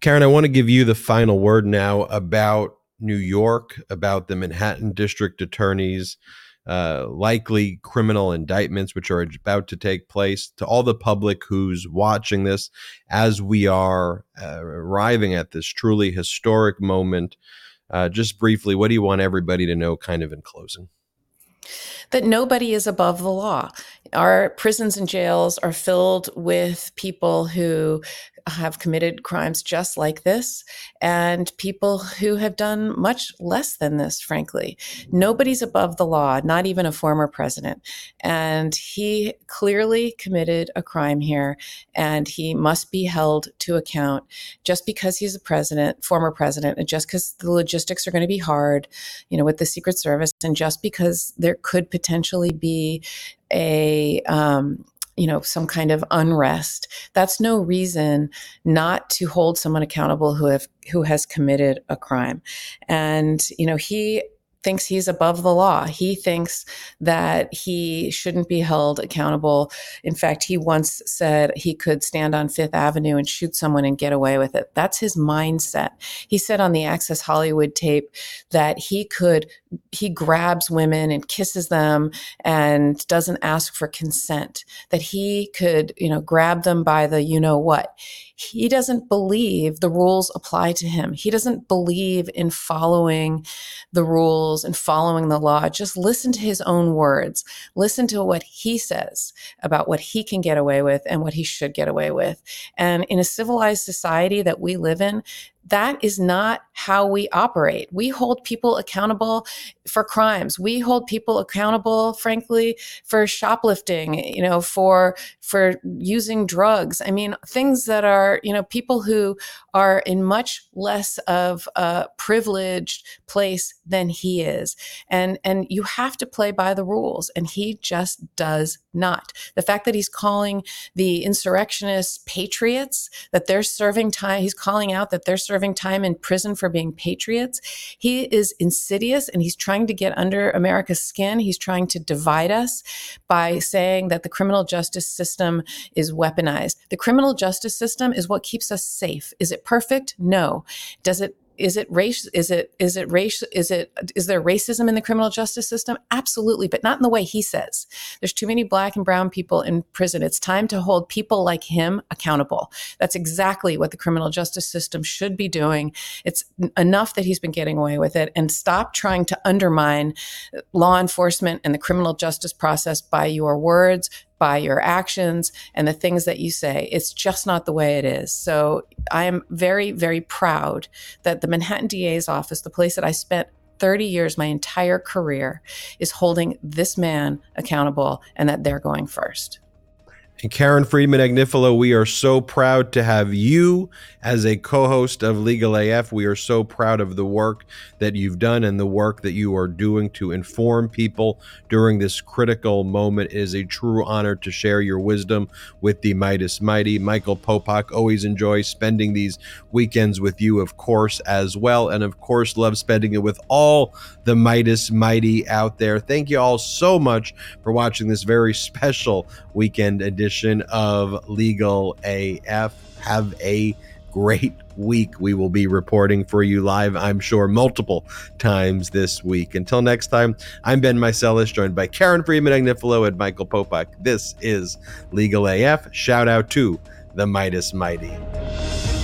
Karen, I want to give you the final word now about New York about the Manhattan District Attorney's uh, likely criminal indictments, which are about to take place. To all the public who's watching this, as we are uh, arriving at this truly historic moment, uh, just briefly, what do you want everybody to know, kind of in closing? That nobody is above the law. Our prisons and jails are filled with people who have committed crimes just like this and people who have done much less than this, frankly. Nobody's above the law, not even a former president. And he clearly committed a crime here and he must be held to account just because he's a president, former president, and just because the logistics are going to be hard, you know, with the Secret Service, and just because there could potentially be a um, you know some kind of unrest. That's no reason not to hold someone accountable who have who has committed a crime. And you know he thinks he's above the law. He thinks that he shouldn't be held accountable. In fact, he once said he could stand on Fifth Avenue and shoot someone and get away with it. That's his mindset. He said on the Access Hollywood tape that he could, he grabs women and kisses them and doesn't ask for consent, that he could, you know, grab them by the you know what he doesn't believe the rules apply to him. He doesn't believe in following the rules and following the law. Just listen to his own words. Listen to what he says about what he can get away with and what he should get away with. And in a civilized society that we live in, that is not how we operate. We hold people accountable for crimes. We hold people accountable, frankly, for shoplifting, you know, for for using drugs. I mean, things that are, you know, people who are in much less of a privileged place than he is. And and you have to play by the rules and he just does not. The fact that he's calling the insurrectionists patriots, that they're serving time, he's calling out that they're serving time in prison for being patriots. He is insidious and he's trying to get under America's skin. He's trying to divide us by saying that the criminal justice system is weaponized. The criminal justice system is what keeps us safe. Is it perfect? No. Does it is it race is it is it race is it is there racism in the criminal justice system? Absolutely but not in the way he says. There's too many black and brown people in prison. It's time to hold people like him accountable. That's exactly what the criminal justice system should be doing. It's enough that he's been getting away with it and stop trying to undermine law enforcement and the criminal justice process by your words by your actions and the things that you say. It's just not the way it is. So I am very, very proud that the Manhattan DA's office, the place that I spent 30 years, my entire career, is holding this man accountable and that they're going first. And Karen Friedman Agnifilo, we are so proud to have you as a co host of Legal AF. We are so proud of the work that you've done and the work that you are doing to inform people during this critical moment. It is a true honor to share your wisdom with the Meidas Mighty. Michael Popok always enjoys spending these weekends with you, of course, as well. And of course, love spending it with all the Meidas Mighty out there. Thank you all so much for watching this very special weekend edition of Legal AF. Have a great week. We will be reporting for you live, I'm sure, multiple times this week. Until next time, I'm Ben Meiselas, joined by Karen Friedman Agnifilo and Michael Popok. This is Legal AF. Shout out to the Meidas Mighty.